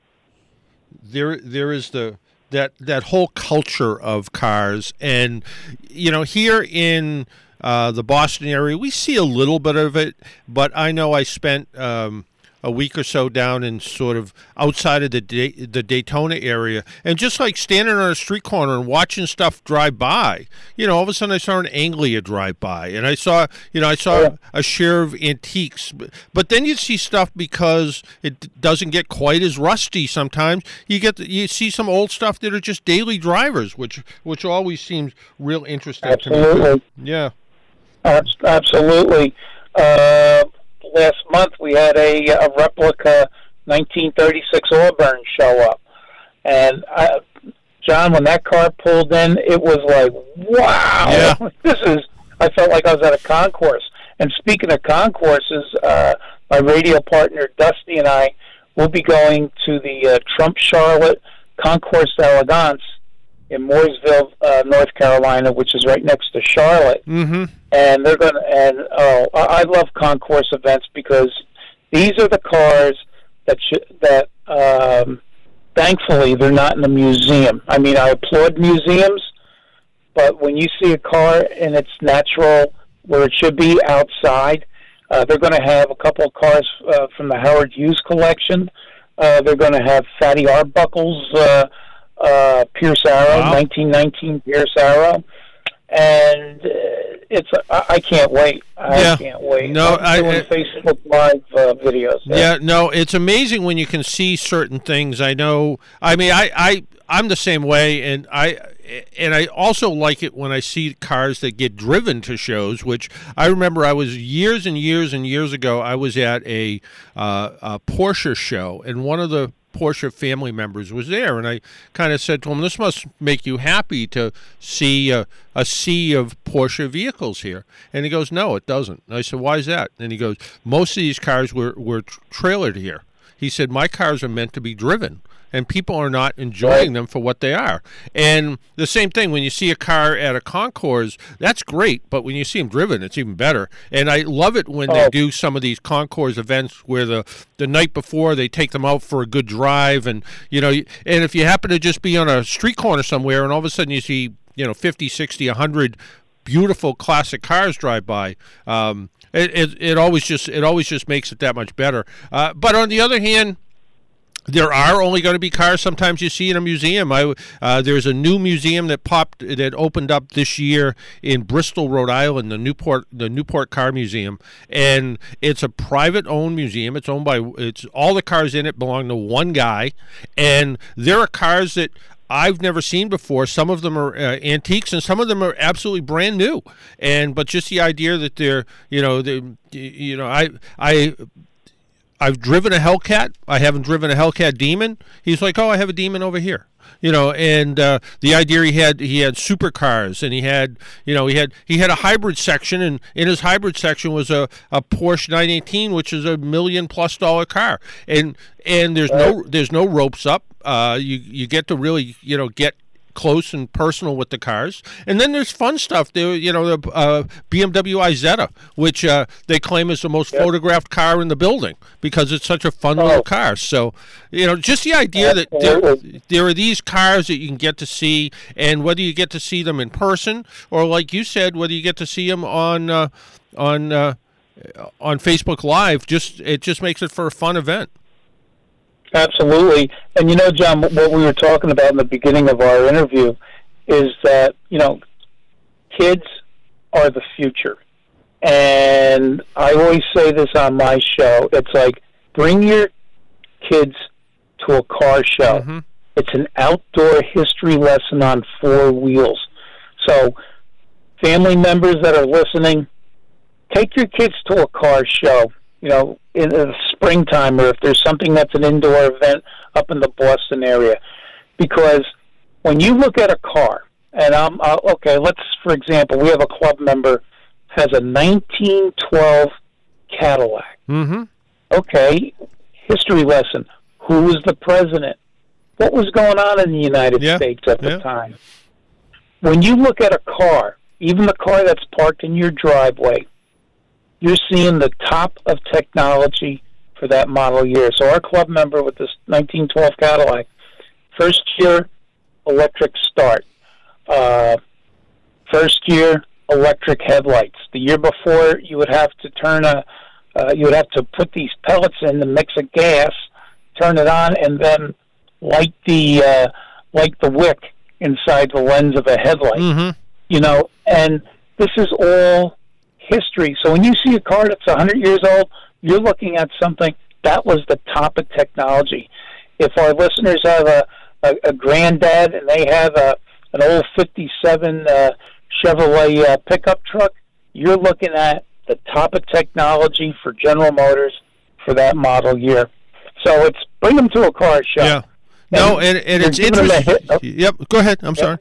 there there is the that that whole culture of cars, and you know here in uh, the Boston area we see a little bit of it, but I know I spent. Um, a week or so down in sort of outside of the the Daytona area, and just like standing on a street corner and watching stuff drive by, you know, all of a sudden I saw an Anglia drive by, and I saw, you know, I saw yeah. a share of antiques, but then you see stuff because it doesn't get quite as rusty. Sometimes you get you see some old stuff that are just daily drivers, which which always seems real interesting Absolutely. to me. Yeah. Absolutely. Uh, last month we had a, a replica 1936 Auburn show up, and I, uh, John, when that car pulled in, it was like, wow, yeah. [laughs] this is. I felt like I was at a concourse. And speaking of concourses, uh, my radio partner Dusty and I will be going to the uh, Trump Charlotte Concours d'Elegance in Mooresville, uh, North Carolina, which is right next to Charlotte. Mm-hmm. And they're going to, and oh, I love concourse events because these are the cars that sh- that um, thankfully they're not in the museum. I mean, I applaud museums, but when you see a car in its natural where it should be outside, uh, they're going to have a couple of cars uh, from the Howard Hughes collection. Uh, they're going to have Fatty Arbuckle's uh, uh, Pierce Arrow, wow. 1919 Pierce Arrow, and uh, it's I, I can't wait. I yeah. can't wait. No, I'm doing I, Facebook Live uh, videos. Yeah, no, it's amazing when you can see certain things. I know. I mean, I I I'm the same way, and I and I also like it when I see cars that get driven to shows. Which I remember, I was years and years and years ago. I was at a, uh, a Porsche show, and one of the Porsche family members was there, and I kind of said to him, "This must make you happy to see a, a sea of Porsche vehicles here." And he goes, "No, it doesn't." And I said, "Why is that?" And he goes, "Most of these cars were were trailered here." He said, "My cars are meant to be driven." And people are not enjoying them for what they are. And the same thing when you see a car at a concours, that's great, but when you see them driven, it's even better. And I love it when oh. they do some of these concours events where the the night before they take them out for a good drive, and you know, and if you happen to just be on a street corner somewhere, and all of a sudden you see you know 50, 60, 100 beautiful classic cars drive by. Um, it, it, it, always just it always just makes it that much better. Uh, but on the other hand, there are only going to be cars sometimes you see in a museum. I, uh, there's a new museum that popped that opened up this year in Bristol, Rhode Island, the Newport the Newport Car Museum, and it's a private owned museum. It's owned by it's all the cars in it belong to one guy, and there are cars that I've never seen before. Some of them are uh, antiques, and some of them are absolutely brand new. And but just the idea that they're, you know, they, you know, I I I've driven a Hellcat. I haven't driven a Hellcat Demon. He's like, oh, I have a Demon over here. You know, and uh, the idea he had he had supercars and he had you know he had he had a hybrid section and in his hybrid section was a, a Porsche 918 which is a million plus dollar car and and there's no there's no ropes up. Uh, you you get to really you know get close and personal with the cars. And then there's fun stuff. There, you know, the uh, BMW Isetta, which uh, they claim is the most yep. photographed car in the building because it's such a fun oh. little car. So, you know, just the idea that there, there are these cars that you can get to see, and whether you get to see them in person or, like you said, whether you get to see them on uh, on uh, on Facebook Live, just it just makes it for a fun event. Absolutely. And you know, John, what we were talking about in the beginning of our interview is that, you know, kids are the future. And I always say this on my show. It's like bring your kids to a car show. Mm-hmm. It's an outdoor history lesson on four wheels. So, family members that are listening, take your kids to a car show you know, in the springtime or if there's something that's an indoor event up in the Boston area. Because when you look at a car, and I'm uh, okay, let's, for example, we have a club member has a 1912 Cadillac. Mm-hmm. Okay, history lesson. Who was the president? What was going on in the United yeah. States at the yeah. time? When you look at a car, even the car that's parked in your driveway, you're seeing the top of technology for that model year. So our club member with this 1912 Cadillac, first year electric start, uh, first year electric headlights. The year before, you would have to turn a, uh, you would have to put these pellets in the mix of gas, turn it on, and then light the uh, light the wick inside the lens of a headlight. Mm-hmm. You know, and this is all history. So when you see a car that's 100 years old, you're looking at something that was the top of technology. If our listeners have a, a, a granddad and they have a an old 57 uh, Chevrolet uh, pickup truck, you're looking at the top of technology for General Motors for that model year. So it's bring them to a car show. Yeah. No, and, and it's interesting. Oh. Yep. Go ahead. I'm sorry.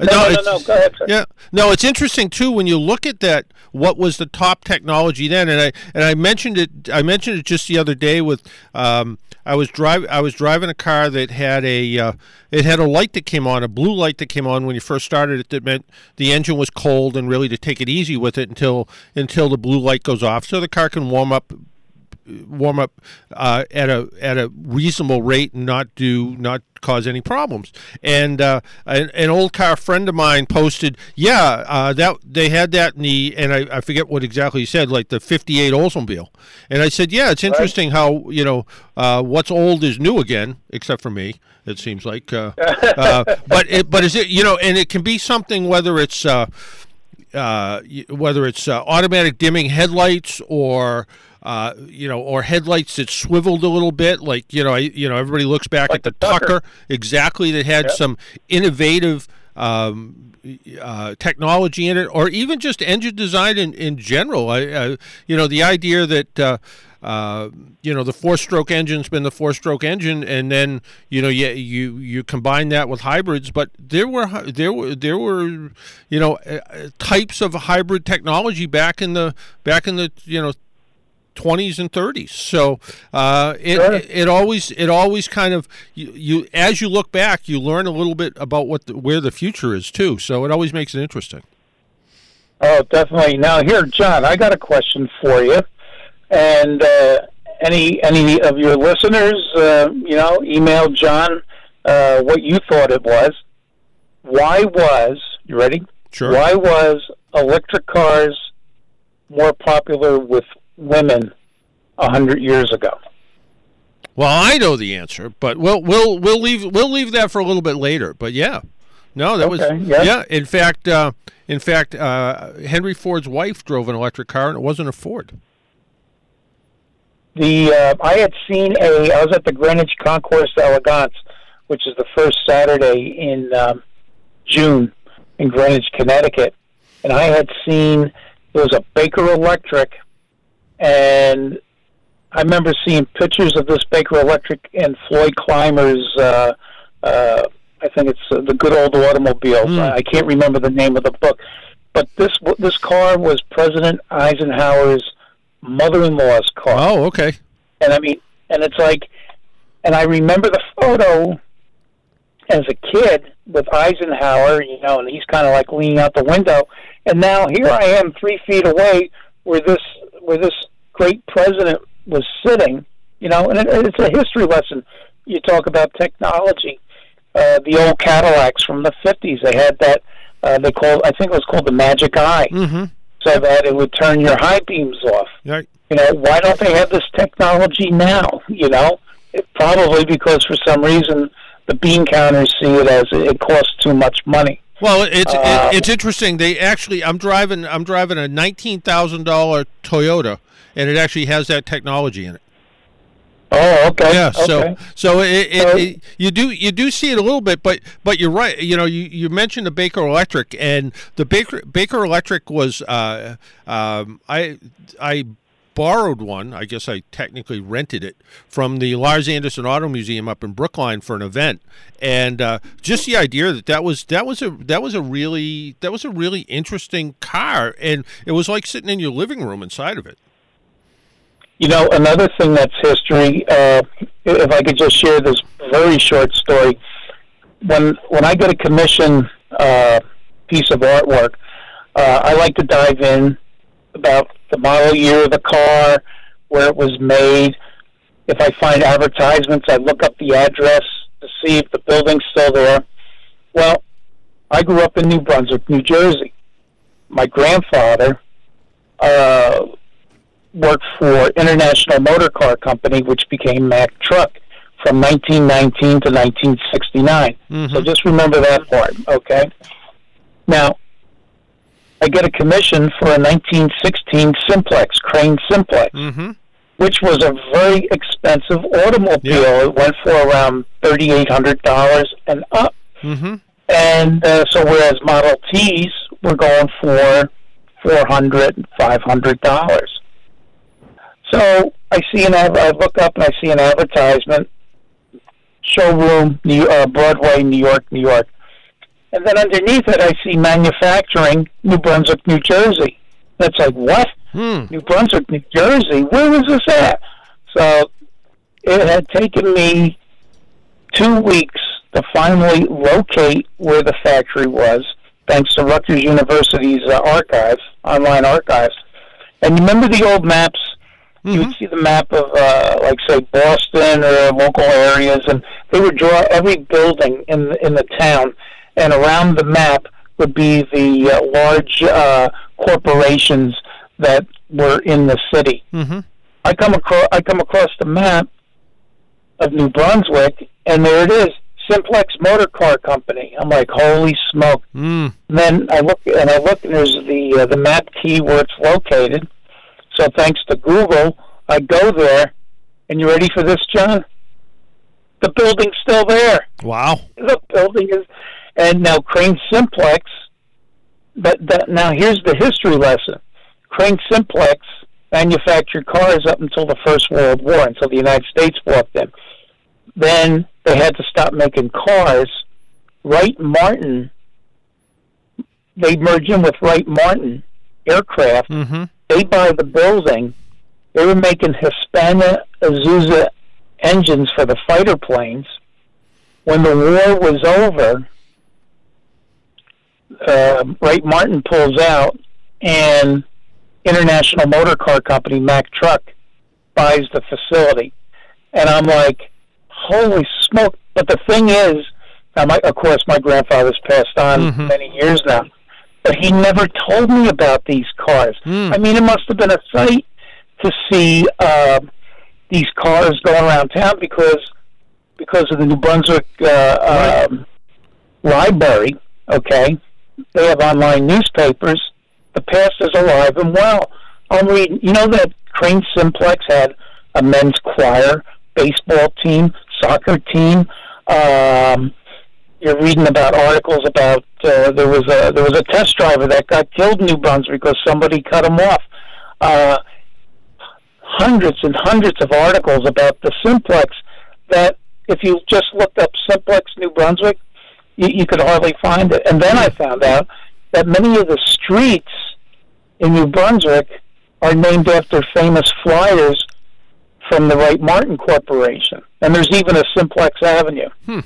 No, no, no, no, Go ahead. Sir. Yeah, no, it's interesting too when you look at that. What was the top technology then? And I and I mentioned it. I mentioned it just the other day with. Um, I was driving. I was driving a car that had a. Uh, it had a light that came on, a blue light that came on when you first started it. That meant the engine was cold, and really to take it easy with it until until the blue light goes off, so the car can warm up warm up uh, at a at a reasonable rate and not do not cause any problems. And uh, an, an, old car friend of mine posted, yeah, uh, that they had that in the and I, I forget what exactly he said, like the '58 Oldsmobile. And I said, yeah, it's interesting right. how you know uh, what's old is new again, except for me. It seems like, uh, [laughs] uh, but it, but is it you know, and it can be something whether it's uh, whether it's automatic dimming headlights or uh, you know, or headlights that swiveled a little bit, like you know, I, you know, everybody looks back like at the Tucker. Tucker, exactly, that had yep. some innovative um, uh, technology in it, or even just engine design in, in general. I, uh, you know, the idea that uh, uh, you know the four-stroke engine's been the four-stroke engine, and then you know you you you combine that with hybrids. But there were there were there were you know uh, types of hybrid technology back in the back in the you know 20s and 30s. So uh, it, sure. it, it always it always kind of you, you, as you look back, you learn a little bit about what the, where the future is too. So it always makes it interesting. Oh, definitely. Now here, John, I got a question for you, and uh, any any of your listeners, uh, you know, email John uh, what you thought it was. Why was you ready? Sure. Why was electric cars more popular with women a hundred years ago? Well, I know the answer, but we'll we'll we'll leave we'll leave that for a little bit later. But yeah, no, that okay, was yeah. yeah. In fact, uh, in fact, uh, Henry Ford's wife drove an electric car, and it wasn't a Ford. The uh, I had seen a I was at the Greenwich Concours Elegance, which is the first Saturday in um, June in Greenwich, Connecticut, and I had seen it was a Baker Electric and I remember seeing pictures of this Baker Electric and Floyd Clymer's. Uh, uh, I think it's uh, the Good Old Automobile. Mm. I can't remember the name of the book, but this this car was President Eisenhower's mother-in-law's car. Oh, okay. And I mean, and it's like, and I remember the photo as a kid with Eisenhower, you know, and he's kind of like leaning out the window. And now here I am, three feet away, where this where this great president was sitting. You know, and it, it's a history lesson. You talk about technology. Uh, the old Cadillacs from the '50s, they had that. Uh, they called, I think it was called the Magic Eye, Mm-hmm. so that it would turn your high beams off. Right. You know, why don't they have this technology now? You know, it, probably because for some reason the bean counters see it as it costs too much money. Well, it's Uh, it, it's interesting. They actually, I'm driving, I'm driving a nineteen thousand dollar Toyota, and it actually has that technology in it. Oh, okay. Yeah. So, okay. so it, it, So- it, you do you do see it a little bit, but but you're right. You know, you, you mentioned the Baker Electric, and the Baker Baker Electric was uh, um, I I borrowed one. I guess I technically rented it from the Larz Anderson Auto Museum up in Brookline for an event, and uh, just the idea that that was that was a that was a really that was a really interesting car, and it was like sitting in your living room inside of it. You know, another thing that's history. Uh, if I could just share this very short story, when when I get a commission uh, piece of artwork, uh, I like to dive in about the model year of the car, where it was made. If I find advertisements, I look up the address to see if the building's still there. Well, I grew up in New Brunswick, New Jersey. My grandfather uh, worked for International Motor Car Company, which became Mack Truck from 1919 to 1969. So just remember that part, okay? Now, I get a commission for a 1916 Simplex, Crane Simplex, Mm-hmm. which was a very expensive automobile. Yeah. It went for around $3,800 and up. Mm-hmm. And uh, so, whereas Model Ts were going for four hundred, five hundred dollars. So I see an ad- I look up and I see an advertisement, showroom, New, uh, Broadway, New York, New York, and then underneath it I see manufacturing, New Brunswick, New Jersey. That's like what? Hmm. New Brunswick, New Jersey. Where was this at? So it had taken me two weeks to finally locate where the factory was, thanks to Rutgers University's uh, archives, online archives. And you remember the old maps? You would see the map of, uh, like, say, Boston or local areas, and they would draw every building in the, in the town, and around the map would be the uh, large uh, corporations that were in the city. Mm-hmm. I come across I come across the map of New Brunswick, and there it is, Simplex Motor Car Company. I'm like, holy smoke! Mm. And then I look and I look, and there's the uh, the map key where it's located. So thanks to Google, I go there, and you ready for this, John? The building's still there. Wow. The building is, and now Crane Simplex. But that, now here's the history lesson. Crane Simplex manufactured cars up until the First World War, until the United States bought them. Then they had to stop making cars. Wright Martin, they merge in with Wright Martin aircraft. Mm-hmm. They buy the building. They were making Hispana Azusa engines for the fighter planes. When the war was over, uh, Wright Martin pulls out, and International Motor Car Company, Mack Truck, buys the facility. And I'm like, holy smoke. But the thing is, now my, of course, my grandfather's passed on Mhm. many years now, but he never told me about these cars. Hmm. I mean, it must have been a sight to see uh, these cars going around town because because of the New Brunswick uh, Right. um, library. Okay, they have online newspapers. The past is alive and well. I'm reading. You know that Crane Simplex had a men's choir, baseball team, soccer team. Um, you're reading about articles about uh, there was a there was a test driver that got killed in New Brunswick because somebody cut him off. Uh, hundreds and hundreds of articles about the Simplex that if you just looked up Simplex New Brunswick, you, you could hardly find it. And then I found out that many of the streets in New Brunswick are named after famous flyers from the Wright Martin Corporation. And there's even a Simplex Avenue. Hmm.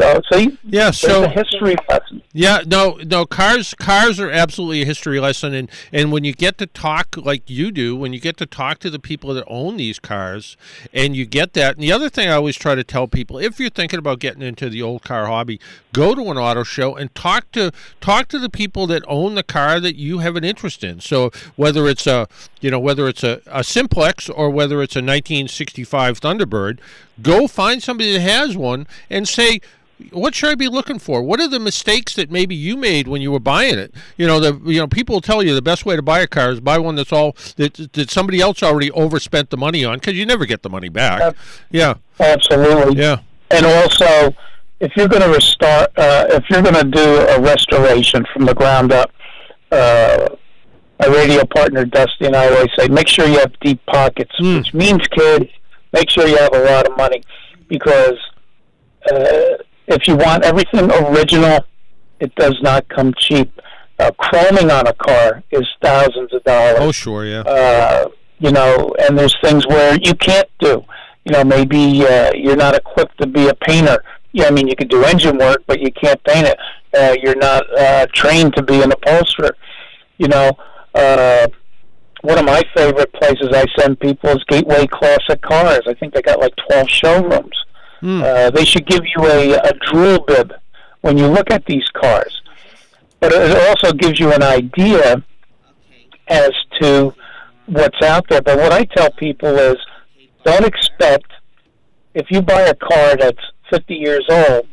So, so you, Yeah, so a history lesson. Yeah, no, no. Cars, cars are absolutely a history lesson, and and when you get to talk like you do, when you get to talk to the people that own these cars, and you get that. And the other thing I always try to tell people, if you're thinking about getting into the old car hobby, go to an auto show and talk to talk to the people that own the car that you have an interest in. So whether it's a you know whether it's a, a simplex or whether it's a 1965 Thunderbird, go find somebody that has one and say what should I be looking for? What are the mistakes that maybe you made when you were buying it? You know, the you know people tell you the best way to buy a car is buy one that's all that that somebody else already overspent the money on because you never get the money back. Yep. Yeah, Absolutely. yeah, And also, if you're going to restart, uh, if you're going to do a restoration from the ground up, uh, my radio partner Dusty and I always say, make sure you have deep pockets, Mm. which means, kids, make sure you have a lot of money because uh, if you want everything original, it does not come cheap. Uh, chroming on a car is thousands of dollars oh sure, yeah, uh, you know, and there's things where you can't do. You know, maybe uh, you're not equipped to be a painter. Yeah, I mean, you could do engine work, but you can't paint it. Uh, you're not uh, trained to be an upholsterer. You know, uh, one of my favorite places I send people is Gateway Classic Cars. I think they got like 12 showrooms. Hmm. Uh, they should give you a, a drool bib when you look at these cars. But it also gives you an idea as to what's out there. But what I tell people is don't expect, if you buy a car that's 50 years old,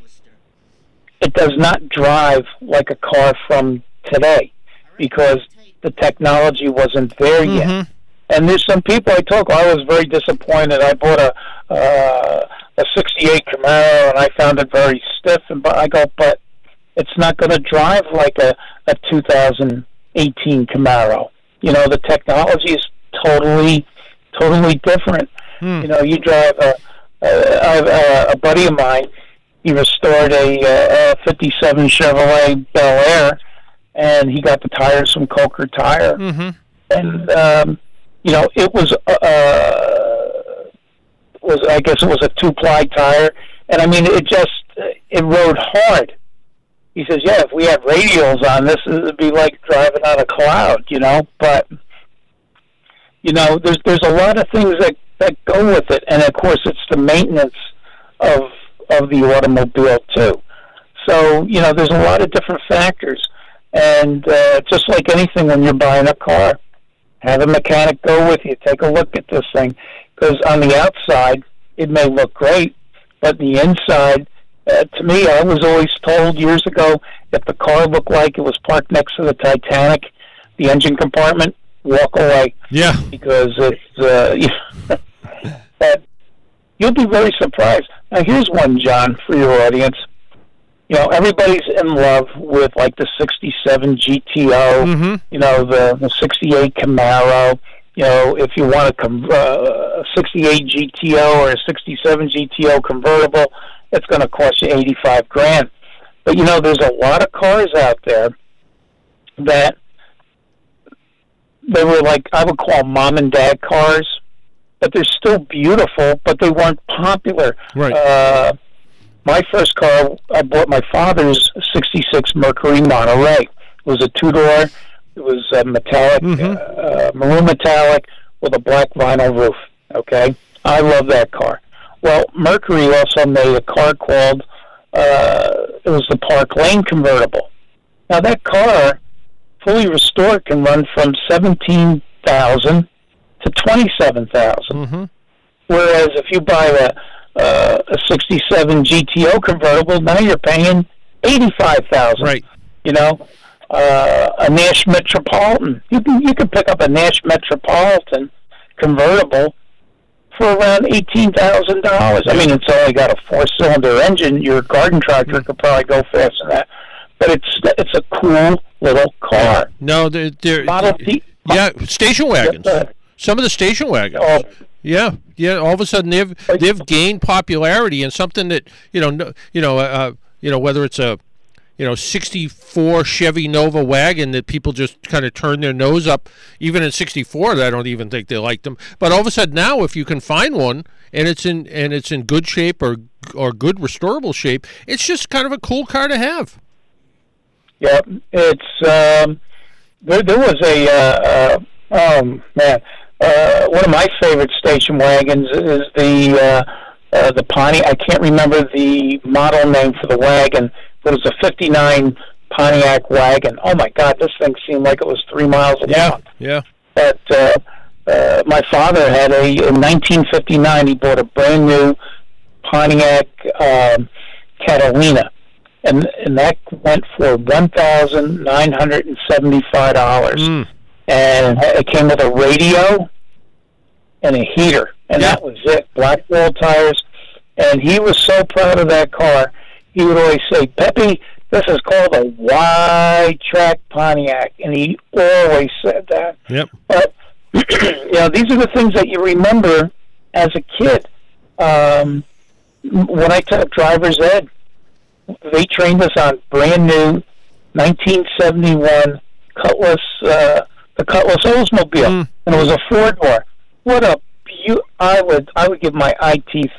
it does not drive like a car from today because the technology wasn't there yet. Mhm. And there's some people I talk. I was very disappointed. I bought a uh, a '68 Camaro, and I found it very stiff. And but I go, but it's not going to drive like a a 2018 Camaro. You know, the technology is totally totally different. Hmm. You know, you drive a a, a, a buddy of mine. He restored a, uh, a '57 Chevrolet Bel Air, and he got the tires from Coker Tire hmm and um, you know it was uh, was I guess it was a two ply tire, and I mean it just it rode hard. He says, "Yeah, if we had radials on this, it would be like driving on a cloud," you know. But you know, there's there's a lot of things that that go with it, and of course, it's the maintenance of of the automobile too. So you know, there's a lot of different factors, and uh, just like anything, when you're buying a car, have a mechanic go with you. Take a look at this thing, because on the outside it may look great, but the inside, uh, to me, I was always told years ago if the car looked like it was parked next to the Titanic, the engine compartment, walk away yeah. because it's uh, [laughs] but you'll be very surprised. Now here's one, John, for your audience. You know, everybody's in love with like the '67 GTO. hmm You know, the the '68 Camaro. You know, if you want a, com- uh, a '68 GTO or a '67 GTO convertible, it's going to cost you 85 grand. But you know, there's a lot of cars out there that they were like I would call mom and dad cars, but they're still beautiful, but they weren't popular. Right. Uh, my first car, I bought my father's '66 Mercury Monterey. It was a two door. It was uh, metallic, Mhm. uh, maroon metallic with a black vinyl roof. Okay, I love that car. Well, Mercury also made a car called uh, it was the Park Lane convertible. Now that car, fully restored, can run from seventeen thousand to twenty seven thousand. hmm Whereas if you buy a uh, a '67 GTO convertible, now you're paying eighty-five thousand. Right. You know, uh, a Nash Metropolitan. You can you can pick up a Nash Metropolitan convertible for around eighteen thousand dollars. I mean, it's only got a four-cylinder engine. Your garden tractor could probably go faster than that, but it's it's a cool little car. No, they're, they're Model yeah, station wagons. uh, Some of the station wagons. Oh, Yeah, yeah. All of a sudden, they've they've gained popularity and something that you know, no, you know, uh, you know, whether it's a you know '64 Chevy Nova wagon that people just kind of turn their nose up. Even in '64, I don't even think they liked them. But all of a sudden now, if you can find one and it's in and it's in good shape or or good restorable shape, it's just kind of a cool car to have. Yeah, it's um, there. There was a uh, uh, um, man. Uh, one of my favorite station wagons is the uh, uh, the Pontiac. I can't remember the model name for the wagon, it was a '59 Pontiac wagon. Oh my God, this thing seemed like it was three miles long. Yeah, yeah. But uh, uh, my father had a in 1959. He bought a brand new Pontiac um, Catalina, and and that went for one thousand nine hundred and seventy five dollars. Mm. And it came with a radio and a heater, and Yeah. that was it. Black wall tires, and he was so proud of that car. He would always say, "Peppy, this is called a wide track Pontiac," and he always said that. Yep. But [clears throat] you know, these are the things that you remember as a kid. Um, when I took driver's ed, they trained us on brand new 1971 Cutlass, uh, the Cutlass Oldsmobile, Mm. and it was a four door. What a beau- I would I would give my eye teeth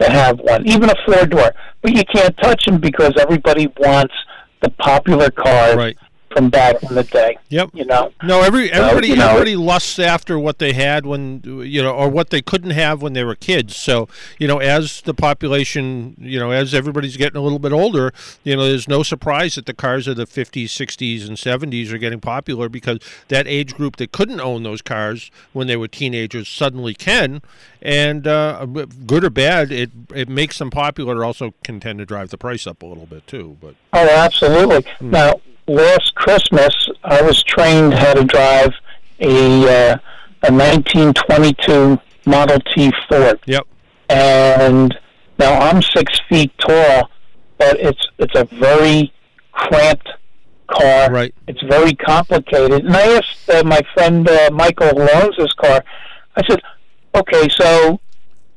to have one, even a four door. But you can't touch them because everybody wants the popular cars Right. From back in the day. Yep. You know. No, every everybody you know- everybody lusts after what they had when you know, or what they couldn't have when they were kids. So you know, as the population, you know, as everybody's getting a little bit older, you know, there's no surprise that the cars of the 50s, 60s, and 70s are getting popular because that age group that couldn't own those cars when they were teenagers suddenly can, and uh, good or bad, it it makes them popular. Also, can tend to drive the price up a little bit too. But Oh, absolutely. Hmm. Now, last Christmas, I was trained how to drive a uh, a 1922 Model T Ford, yep, and now I'm six feet tall, but it's it's a very cramped car. right, It's very complicated. And I asked uh, my friend uh, Michael who owns this car. I said, "Okay, so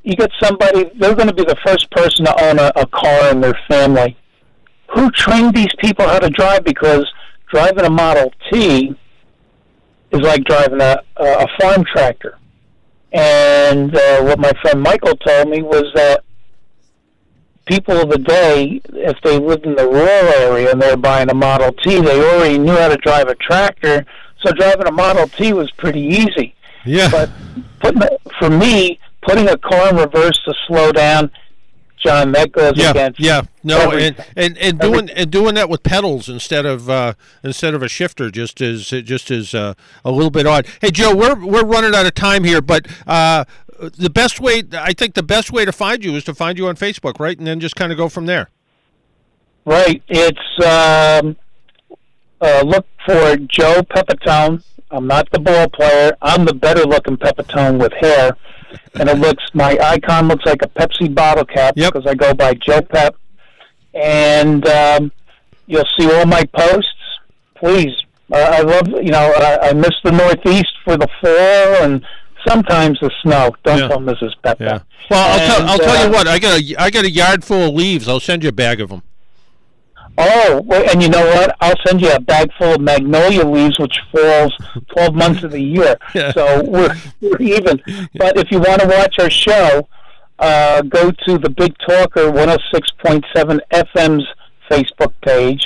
you get somebody. They're going to be the first person to own a, a car in their family. Who trained these people how to drive? Because driving a Model T is like driving a, a farm tractor. And uh, what my friend Michael told me was that people of the day, if they lived in the rural area and they were buying a Model T, they already knew how to drive a tractor. So driving a Model T was pretty easy. yeah, But putting for me, putting a car in reverse to slow down, John, that goes yeah, against yeah. No, and, and, and doing and doing that with pedals instead of uh, instead of a shifter just is just is uh, a little bit odd. Hey, Joe, we're we're running out of time here, but uh, the best way I think the best way to find you is to find you on Facebook, right, and then just kind of go from there. Right. It's um, uh, look for Joe Pepitone. I'm not the ball player. I'm the better looking Pepitone with hair, and it looks my icon looks like a Pepsi bottle cap Yep. because I go by Joe Pep. And um, you'll see all my posts. Please, uh, I love you know I, I miss the Northeast for the fall and sometimes the snow. Don't Yeah. tell Mrs. Pep. Yeah. Well, I'll tell I'll tell uh, you what. I got a I got a yard full of leaves. I'll send you a bag of them. Oh, and you know what? I'll send you a bag full of magnolia leaves, which falls 12 months of the year. [laughs] Yeah. So we're, we're even. But if you want to watch our show, uh, go to the Big Talker 106.7 FM's Facebook page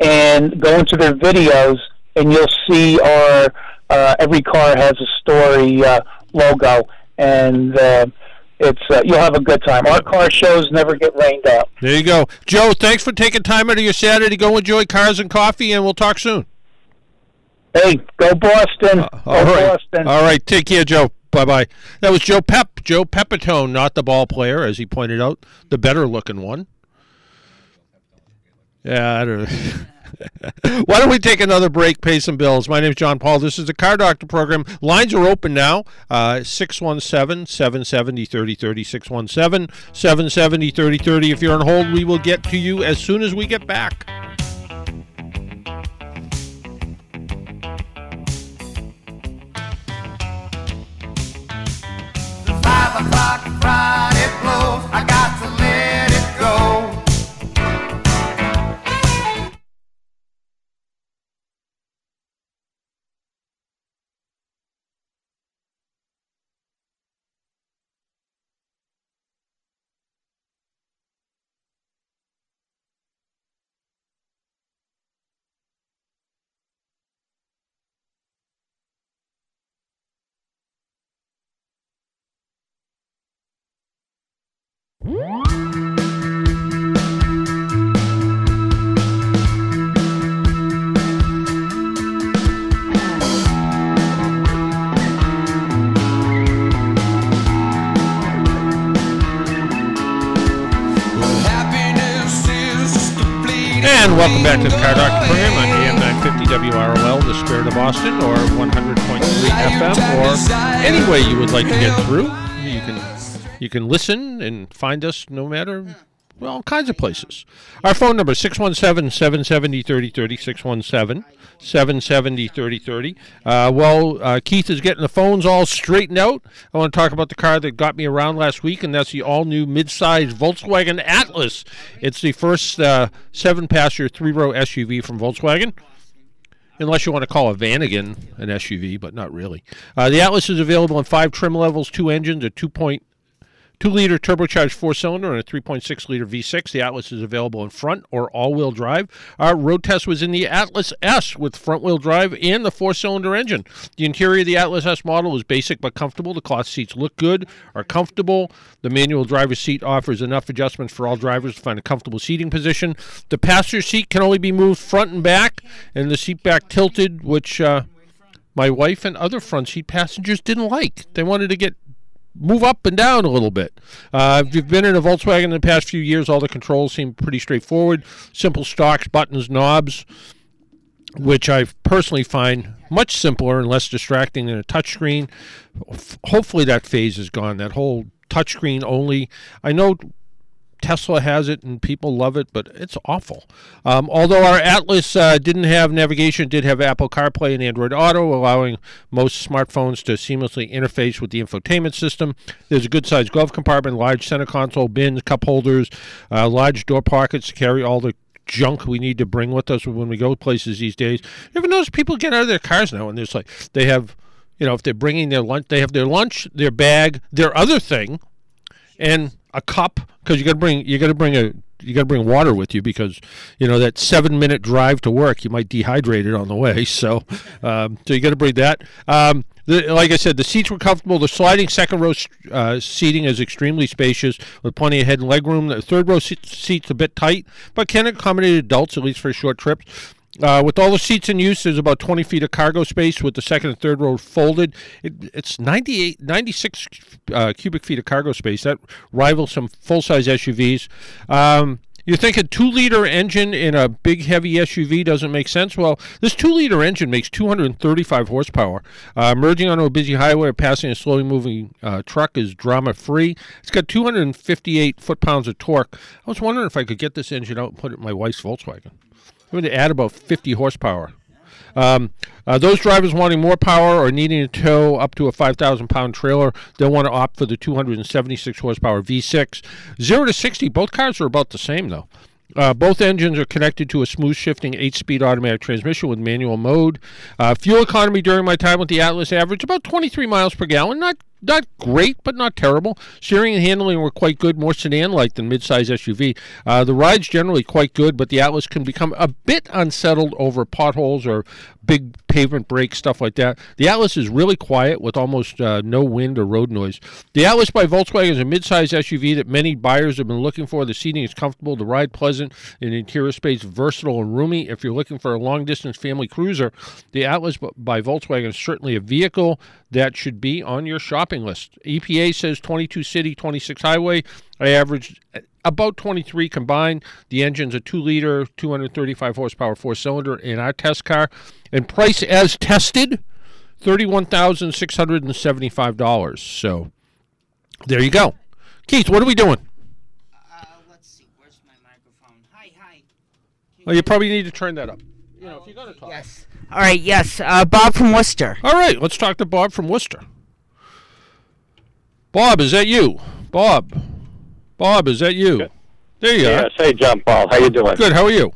and go into their videos, and you'll see our uh, every car has a story uh, logo, and uh, it's uh, you'll have a good time. Our car shows never get rained out. There you go, Joe. Thanks for taking time out of your Saturday. Go enjoy cars and coffee, and we'll talk soon. Hey, go Boston! All go right. Boston! All right. Take care, Joe. Bye bye. That was Joe Pep, Joe Pepitone, not the ball player, as he pointed out, the better looking one. Yeah, I don't know. [laughs] [laughs] Why don't we take another break, pay some bills? My name is John Paul. This is the Car Doctor program. Lines are open now. Uh, 617 770 3030. 617 770 3030. If you're on hold, we will get to you as soon as we get back. Five o'clock Friday blows. I got WROL, the spirit of Austin, or 100.3 FM, or any way you would like to get through. You can you can listen and find us no matter well, all kinds of places. Our phone number is 617 770 3030, 617 770 3030. Uh, Well, uh, Keith is getting the phones all straightened out. I want to talk about the car that got me around last week, and that's the all new midsize Volkswagen Atlas. It's the first uh, seven passenger three row SUV from Volkswagen. Unless you want to call a Vanagon an SUV, but not really. Uh, the Atlas is available in five trim levels, two engines, a 2.2 liter turbocharged four cylinder and a 3.6 liter V6. The Atlas is available in front or all wheel drive. Our road test was in the Atlas S with front wheel drive and the four cylinder engine. The interior of the Atlas S model is basic but comfortable. The cloth seats look good, are comfortable. The manual driver's seat offers enough adjustments for all drivers to find a comfortable seating position. The passenger seat can only be moved front and back, and the seat back tilted, which uh, my wife and other front seat passengers didn't like. They wanted to get move up and down a little bit. Uh, if you've been in a Volkswagen in the past few years, all the controls seem pretty straightforward. Simple stocks, buttons, knobs, which I personally find much simpler and less distracting than a touchscreen. Hopefully that phase is gone. That whole touchscreen only. I know Tesla has it and people love it, but it's awful. Um, although our Atlas uh, didn't have navigation, did have Apple CarPlay and Android Auto, allowing most smartphones to seamlessly interface with the infotainment system. There's a good sized glove compartment, large center console, bins, cup holders, uh, large door pockets to carry all the junk we need to bring with us when we go places these days. You ever notice people get out of their cars now and there's like, they have, you know, if they're bringing their lunch, they have their lunch, their bag, their other thing, and a cup because you got to bring you got to bring a you got to bring water with you because you know that seven minute drive to work you might dehydrate it on the way [laughs] so um, so you got to bring that um, the, like I said, the seats were comfortable. The sliding second row uh, seating is extremely spacious with plenty of head and leg room. The third row seat, seat's a bit tight, but can accommodate adults at least for short trips. Uh, with all the seats in use, there's about 20 feet of cargo space with the second and third row folded. It, it's 98, 96 uh, cubic feet of cargo space. That rivals some full size SUVs. Um, you think a two liter engine in a big heavy SUV doesn't make sense. Well, this two liter engine makes 235 horsepower. Uh, merging onto a busy highway or passing a slowly moving uh, truck is drama free. It's got 258 foot pounds of torque. I was wondering if I could get this engine out and put it in my wife's Volkswagen. I'm going to add about 50 horsepower. Um, uh, those drivers wanting more power or needing to tow up to a 5,000 pound trailer, they'll want to opt for the 276 horsepower V6. 0 to 60, both cars are about the same though. Uh, both engines are connected to a smooth shifting 8 speed automatic transmission with manual mode. Uh, fuel economy during my time with the Atlas averaged about 23 miles per gallon. Not not great, but not terrible. Steering and handling were quite good, more sedan-like than midsize SUV. Uh, the ride's generally quite good, but the Atlas can become a bit unsettled over potholes or big pavement breaks, stuff like that. The Atlas is really quiet with almost uh, no wind or road noise. The Atlas by Volkswagen is a midsize SUV that many buyers have been looking for. The seating is comfortable, the ride pleasant, and interior space versatile and roomy. If you're looking for a long-distance family cruiser, the Atlas by Volkswagen is certainly a vehicle that should be on your shopping list. EPA says 22 city, 26 highway. I averaged about 23 combined. The engine's a 2 liter, 235 horsepower four cylinder in our test car. And price as tested, $31,675. So there you go. Keith, what are we doing? Uh, let's see. Where's my microphone? Hi, hi. Well, you probably need to turn that up. You know, if you're going to talk. Yes. All right. Yes. Uh, Bob from Worcester. All right, let's talk to Bob from Worcester. Bob, is that you? Bob. Bob, is that you? There you are. Yes. Hey, John Paul. How you doing? Good. How are you?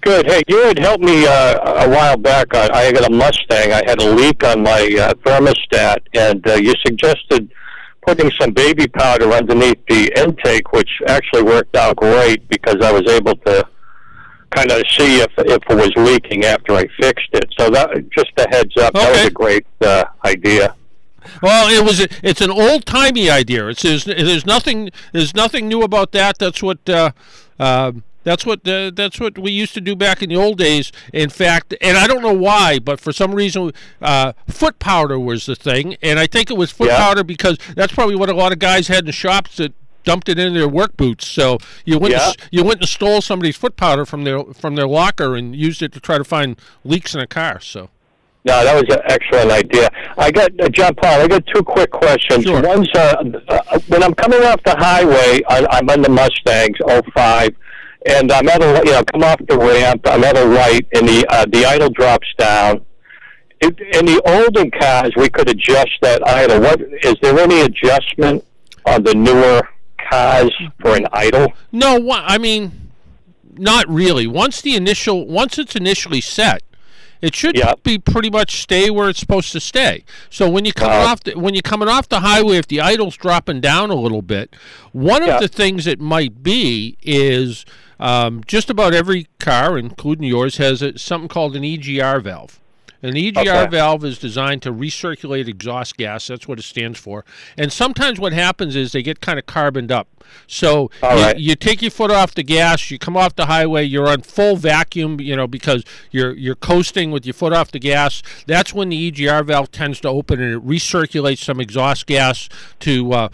Good. Hey, you had helped me uh, a while back. I, I got a Mustang. I had a leak on my uh, thermostat, and uh, you suggested putting some baby powder underneath the intake, which actually worked out great because I was able to kind of see if if it was leaking after I fixed it. So that just a heads up. That was a great uh, idea. Well, it was. It's an old timey idea. It's there's, there's nothing there's nothing new about that. That's what. Uh, uh, that's what uh, that's what we used to do back in the old days. In fact, and I don't know why, but for some reason, uh, foot powder was the thing, and I think it was foot Yeah. powder because that's probably what a lot of guys had in the shops that dumped it in their work boots. So you went Yeah. and, you went and stole somebody's foot powder from their from their locker and used it to try to find leaks in a car. So No, that was an excellent idea. I got uh, John Paul. I got two quick questions. Sure. One's uh, uh, when I'm coming off the highway, I, I'm on the Mustangs 05, and I'm at a you know come off the ramp. I'm at a right, and the uh, the idle drops down. It, in the older cars, we could adjust that idle. What is there any adjustment on the newer cars for an idle? no, wha- I mean, not really. Once the initial once it's initially set. It should Yep. be pretty much stay where it's supposed to stay. So when you come Uh, off the, when you're coming off the highway, if the idle's dropping down a little bit, one of the things it might be is um, just about every car, including yours, has a, something called an EGR valve. An EGR Okay. valve is designed to recirculate exhaust gas. That's what it stands for. And sometimes what happens is they get kind of carboned up. So you, right. you take your foot off the gas, you come off the highway, you're on full vacuum, you know, because you're you're coasting with your foot off the gas. That's when the EGR valve tends to open and it recirculates some exhaust gas to uh,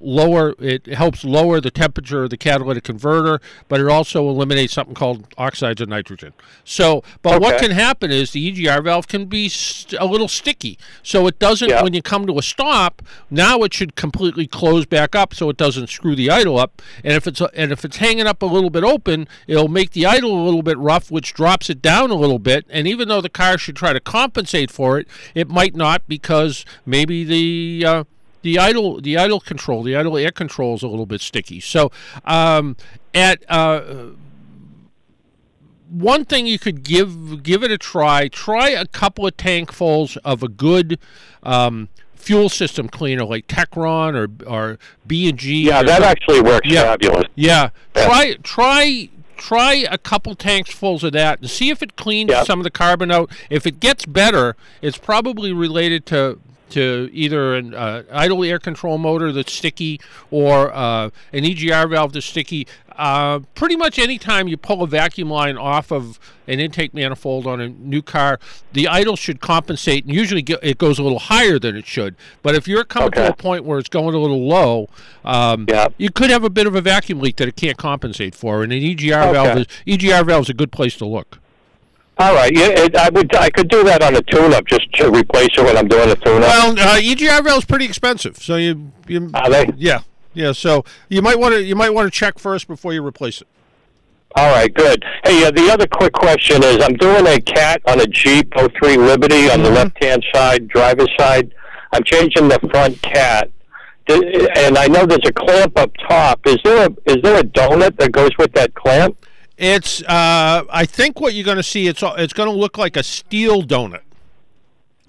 lower it helps lower the temperature of the catalytic converter but it also eliminates something called oxides of nitrogen. So but what can happen is the egr valve can be st- a little sticky. So it doesn't Yeah. when you come to a stop now it should completely close back up so it doesn't screw the idle up. And if it's and if it's hanging up a little bit open it'll make the idle a little bit rough which drops it down a little bit. And even though the car should try to compensate for it it might not because maybe the uh, the idle the idle control the idle air control is a little bit sticky so um, at uh, one thing you could give give it a try try a couple of tankfuls of a good um, fuel system cleaner like Techron or or B and G Yeah, that actually works Yeah. fabulous. yeah, Yeah. try try try a couple tanks fulls of that and see if it cleans Yeah. some of the carbon out. If it gets better, it's probably related to to either an uh, idle air control motor that's sticky or uh, an EGR valve that's sticky. Uh, pretty much any time you pull a vacuum line off of an intake manifold on a new car, the idle should compensate, and usually it goes a little higher than it should. But if you're coming to a point where it's going a little low, um, Yeah. you could have a bit of a vacuum leak that it can't compensate for, and an EGR valve is EGR valve is a good place to look. All right, yeah, it, I would. I could do that on a tune-up, just to replace it when I'm doing a tune-up. Well, uh, EGR valve is pretty expensive, so you, you Are they? yeah, yeah. So you might want to you might want to check first before you replace it. All right, good. Hey, uh, the other quick question is, I'm doing a cat on a Jeep 03 Liberty on the left-hand side, driver's side. I'm changing the front cat, and I know there's a clamp up top. Is there a is there a donut that goes with that clamp? It's uh, I think what you're going to see it's it's going to look like a steel donut.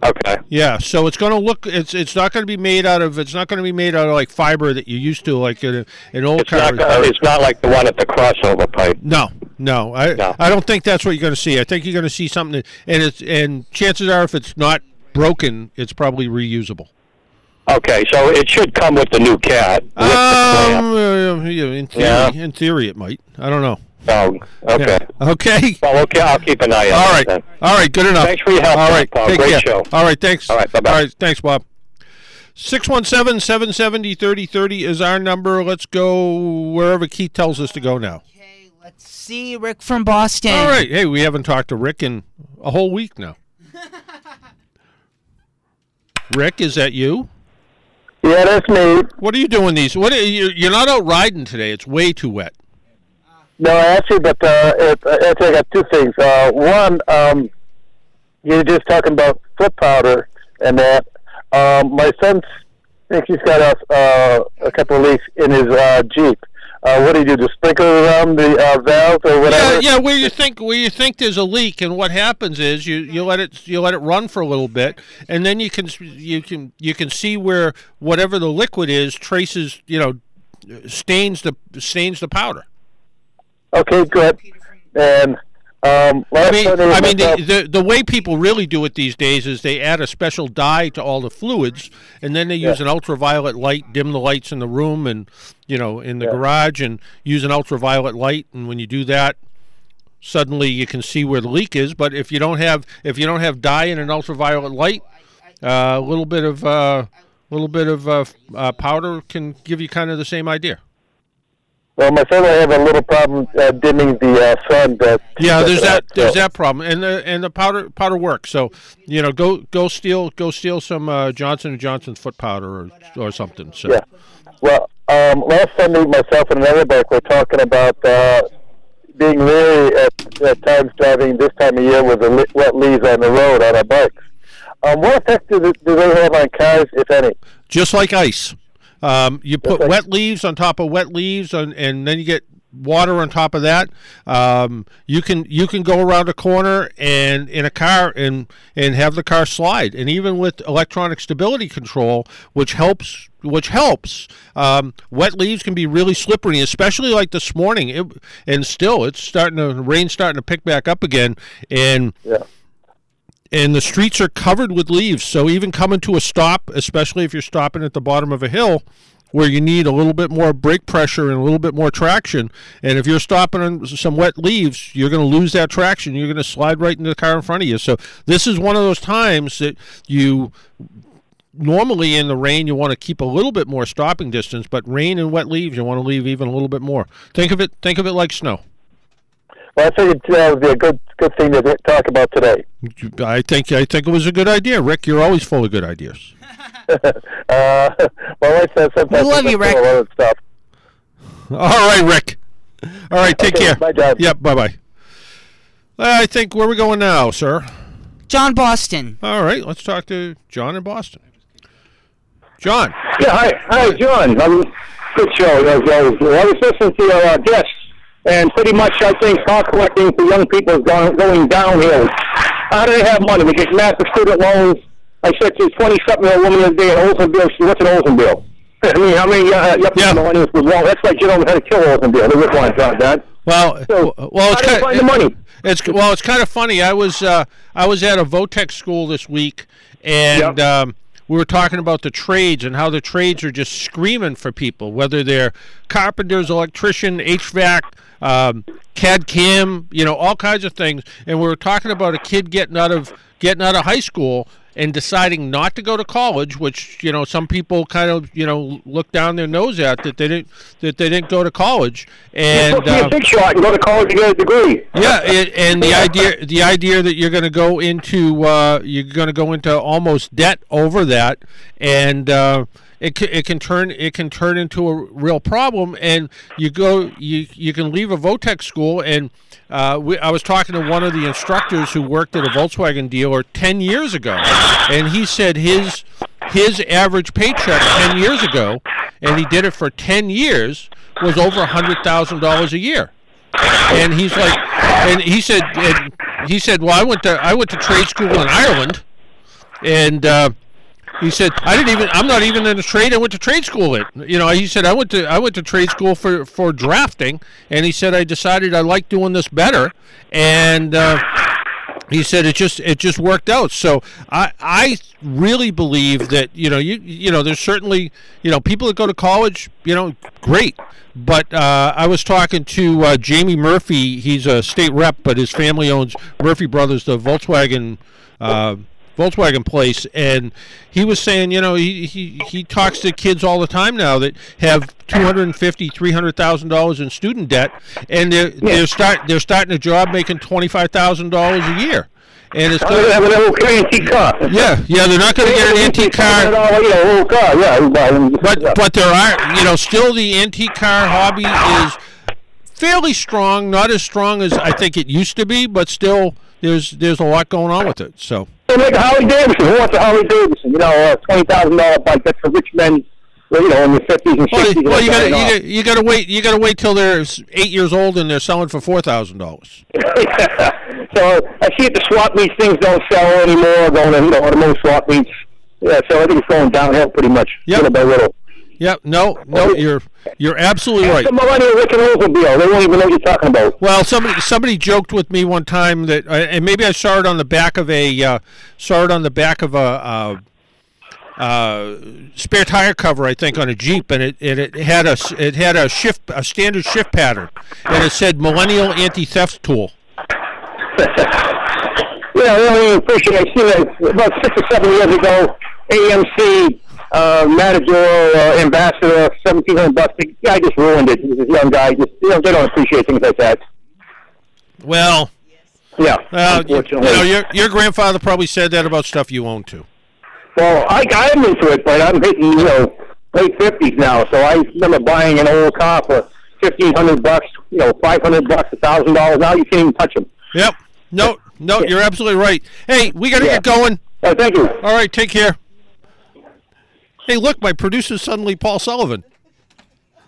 Okay. Yeah, so it's going to look it's it's not going to be made out of it's not going to be made out of like fiber that you used to like in an old It's not. It's not like the one at the crossover pipe. No, no, I No. I don't think that's what you're going to see. I think you're going to see something, that, and it's and chances are, if it's not broken, it's probably reusable. Okay, so it should come with the new cat. With the. Um, uh, in theory, Yeah. in theory, it might. I don't know. Oh, okay. Yeah. Okay. Well, okay. I'll keep an eye on All it right. then. All right. Good enough. Thanks for your help, All right. Paul. Take Great care. show. All right. Thanks. All right, bye-bye. All right. Thanks, Bob. 617 770 3030 is our number. Let's go wherever Keith tells us to go now. Okay, let's see. Rick from Boston. All right. Hey, we haven't talked to Rick in a whole week now. [laughs] Rick, is that you? Yeah, that's me. What are you doing these? What are you, you're not out riding today. It's way too wet. No, actually, but uh, it, actually, I got two things. Uh, one, um, you're just talking about foot powder and that. Um, my son thinks he's got a, uh, a couple of leaks in his uh, Jeep. Uh, what do you do? Just sprinkle around the uh, valve or Yeah, whatever? yeah. Where you think where you think there's a leak, and what happens is you, you let it you let it run for a little bit, and then you can you can you can see where whatever the liquid is traces you know stains the stains the powder. Okay, good. And Um, I mean, I mean, the, the the way people really do it these days is they add a special dye to all the fluids, and then they use an ultraviolet light, dim the lights in the room, and you know, in the Yeah. garage, and use an ultraviolet light. And when you do that, suddenly you can see where the leak is. But if you don't have if you don't have dye and an ultraviolet light, uh, a little bit of uh, little bit of uh, uh, powder can give you kind of the same idea. Well, myself, I have a little problem uh, dimming the uh, sun. But Yeah, there's that so- there's that problem, and the and the powder powder works. So you know, go go steal go steal some uh, Johnson and Johnson foot powder or or something. So Yeah. Well, um, last Sunday, myself and another bike were talking about uh, being leery at, at times driving this time of year with the wet leaves on the road on our bikes. Um, what effect do, do they have on cars, if any? just like ice, um, you put Okay. wet leaves on top of wet leaves, and, and then you get water on top of that. Um, you can you can go around a corner and in a car and and have the car slide, and even with electronic stability control, which helps which helps. Um, wet leaves can be really slippery, especially like this morning. It, and still, it's starting to rain starting to pick back up again, and Yeah. And the streets are covered with leaves. So even coming to a stop, especially if you're stopping at the bottom of a hill, where you need a little bit more brake pressure and a little bit more traction, and if you're stopping on some wet leaves, you're going to lose that traction. You're going to slide right into the car in front of you. So this is one of those times that you normally in the rain you want to keep a little bit more stopping distance, but rain and wet leaves you want to leave even a little bit more. Think of it. Think of it like snow. Well, I figured that would be a good good thing to talk about today. I think I think it was a good idea, Rick. You're always full of good ideas. [laughs] [laughs] uh, my wife says sometimes We love you, Rick. a lot of stuff. All right, Rick. All right, take Okay, care. bye, John. Yep, bye bye. I think where are we going now, sir? John Boston. All right, let's talk to John in Boston. John, Yeah, hi, hi, John. Um, good show. As always. I was listening to your uh, guests, and pretty much I think car collecting for young people is going, going downhill. How do they have money? They get massive student loans. I said to a 20-something-year-old woman the other day in Oldsmobile, she what's an Oldsmobile? [laughs] I mean, how many uh, Yeah. millennials was wrong? That's like you don't know how to kill Oldsmobile. They would want drive that. well, So, well, it's how do you kind find the money? It's well, it's kind of funny. I was uh, I was at a Votech school this week, and Yep. um, we were talking about the trades and how the trades are just screaming for people, whether they're carpenters, electrician, HVAC, um, CAD CAM, you know, all kinds of things. And we were talking about a kid getting out of getting out of high school and deciding not to go to college, which you know some people kind of you know look down their nose at that they didn't that they didn't go to college and. be a uh, big shot and go to college and get a degree. yeah, it, and the idea the idea that you're going to go into uh, you're going to go into almost debt over that, and uh, it can, it can turn it can turn into a real problem. And you go you you can leave a Votech school, and uh, we, I was talking to one of the instructors who worked at a Volkswagen dealer ten years ago, and he said his his average paycheck ten years ago, and he did it for ten years, was over a hundred thousand dollars a year and he's like, and he said, and he said, well, I went to I went to trade school in Ireland, and uh, he said, I didn't even, I'm not even in a trade. I went to trade school. It, you know, he said, I went to I went to trade school for for drafting, and he said I decided I like doing this better, and. Uh, he said it just it just worked out. So I I really believe that you know you you know there's certainly you know people that go to college you know great, but uh, I was talking to uh, Jamie Murphy. He's a state rep, but his family owns Murphy Brothers, the Volkswagen. Uh, Volkswagen place, and he was saying, you know, he, he, he talks to kids all the time now that have two hundred and fifty, three hundred thousand dollars in student debt, and they're they're start they're starting a job making twenty five thousand dollars a year, and it's oh, going to have an old antique car. yeah yeah they're not going to get an antique car. $500, You know, old car, yeah. But but there are you know still the antique car hobby is fairly strong, not as strong as I think it used to be, but still there's there's a lot going on with it. So They make a Harley Davidson. Who wants a Harley Davidson? You know, a twenty thousand dollar bike. That's for rich men. You know, in the fifties and well, sixties. well you got you you got to wait you got to wait till they're eight years old and they're selling for four thousand dollars. [laughs] so I see at the swap meets things don't sell anymore. Going to you know automotive swap meets. Yeah, so I think it's going downhill pretty much, Yep. little by little. Yep. No, no, you're you're absolutely right. The millennial Rick and Oldsmobile. They won't even know what you're talking about. Well, somebody somebody joked with me one time that, uh, and maybe I saw it on the back of a uh, saw it on the back of a. Uh, uh, spare tire cover, I think, on a Jeep, and it, it, it had a it had a shift a standard shift pattern, and it said Millennial Anti Theft Tool. [laughs] Yeah, I really appreciate. I seen it about six or seven years ago. AMC uh, Matador uh, ambassador, seventeen hundred bucks. The guy just ruined it. He's a young guy. Just you know, they don't appreciate things like that. Well, Yeah, uh, you, you know, your your grandfather probably said that about stuff you own too. well, I I'm into it, but I'm hitting you know late fifties now. So I remember buying an old car for fifteen hundred bucks. You know, five hundred bucks, a thousand dollars. Now you can't even touch them. Yep. No, no, you're absolutely right. Hey, we got to Yeah. get going. Oh, thank you. All right, take care. Hey, look, my producer's suddenly Paul Sullivan.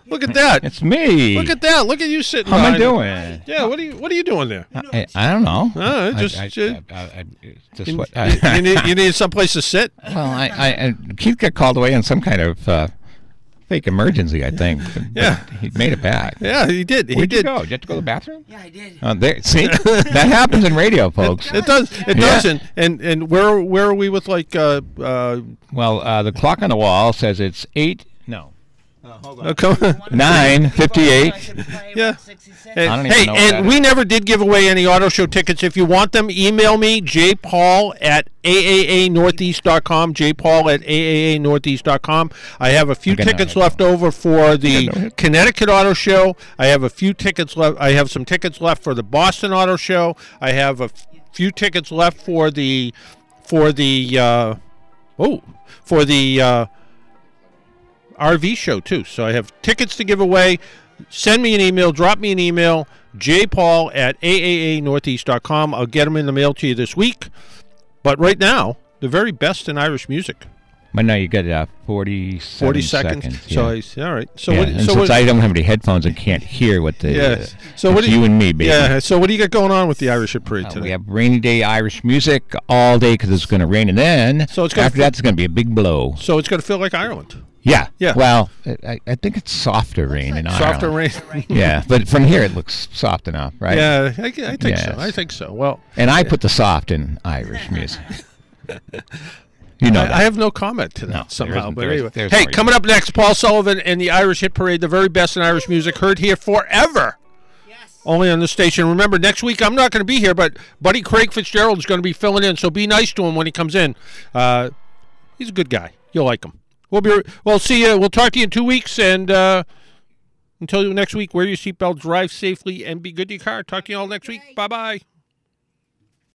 Look at that. It's me. Look at that. Look at you sitting. How am I doing? Yeah. What are you What are you doing there? I, I don't know. Uh, just- I, I, just You, what, you- need [laughs] you need someplace to sit. well, I, I, I Keith got called away on some kind of uh, fake emergency, I think. [laughs] but Yeah. he made it back. Yeah, he did. He Where'd you did. go? Did you have to go to the bathroom? Yeah, I did. Oh, there, see, [laughs] that happens in radio, folks. It does. It Yeah. does. And, and and where where are we with like uh uh? Well, uh, the clock on the wall says it's eight. No, uh, come on. [laughs] nine fifty-eight. Yeah. I don't even hey, know what and we is. never did give away any auto show tickets. If you want them, email me, jpaul at aaanortheast.com, jpaul at aaanortheast.com. I have a few I got no tickets headphones. left over for the got Connecticut Auto Show. I have a few tickets left. I have some tickets left for the Boston Auto Show. I have a f- few tickets left for the for the uh, oh for the uh, RV show too. So I have tickets to give away. Send me an email, drop me an email, jpaul at aaanortheast.com. I'll get them in the mail to you this week. But right now, the very best in Irish music. But no, you got uh, 40 seconds. seconds. So yeah. I, all right. So yeah. what, and so since what, I don't have any headphones and can't hear what the yeah. So what do you and me, baby. Yeah. So what do you got going on with the Irish Hit Parade Uh, today? we have rainy day Irish music all day because it's going to rain, and then So it's gonna after feel- that it's going to be a big blow. so it's going to feel like Ireland. Yeah, Yeah. Well, I, I think it's softer rain in Ireland. Softer Ireland. rain. Yeah, but from here it looks soft enough, right? Yeah, I, I think so. I think so. Well, And I put the soft in Irish music. [laughs] you know I, that. I have no comment to that No, somehow. isn't- But there is- anyway, there's hey, no coming up next, Paul Sullivan and the Irish Hit Parade, the very best in Irish music, heard here forever. Yes. Only on the station. Remember, next week I'm not going to be here, but Buddy Craig Fitzgerald is going to be filling in. So be nice to him when he comes in. Uh, he's a good guy. You'll like him. We'll be. We'll see you. We'll talk to you in two weeks. And uh, until next week, wear your seatbelt, drive safely, and be good to your car. Talk to you all next week. Bye bye.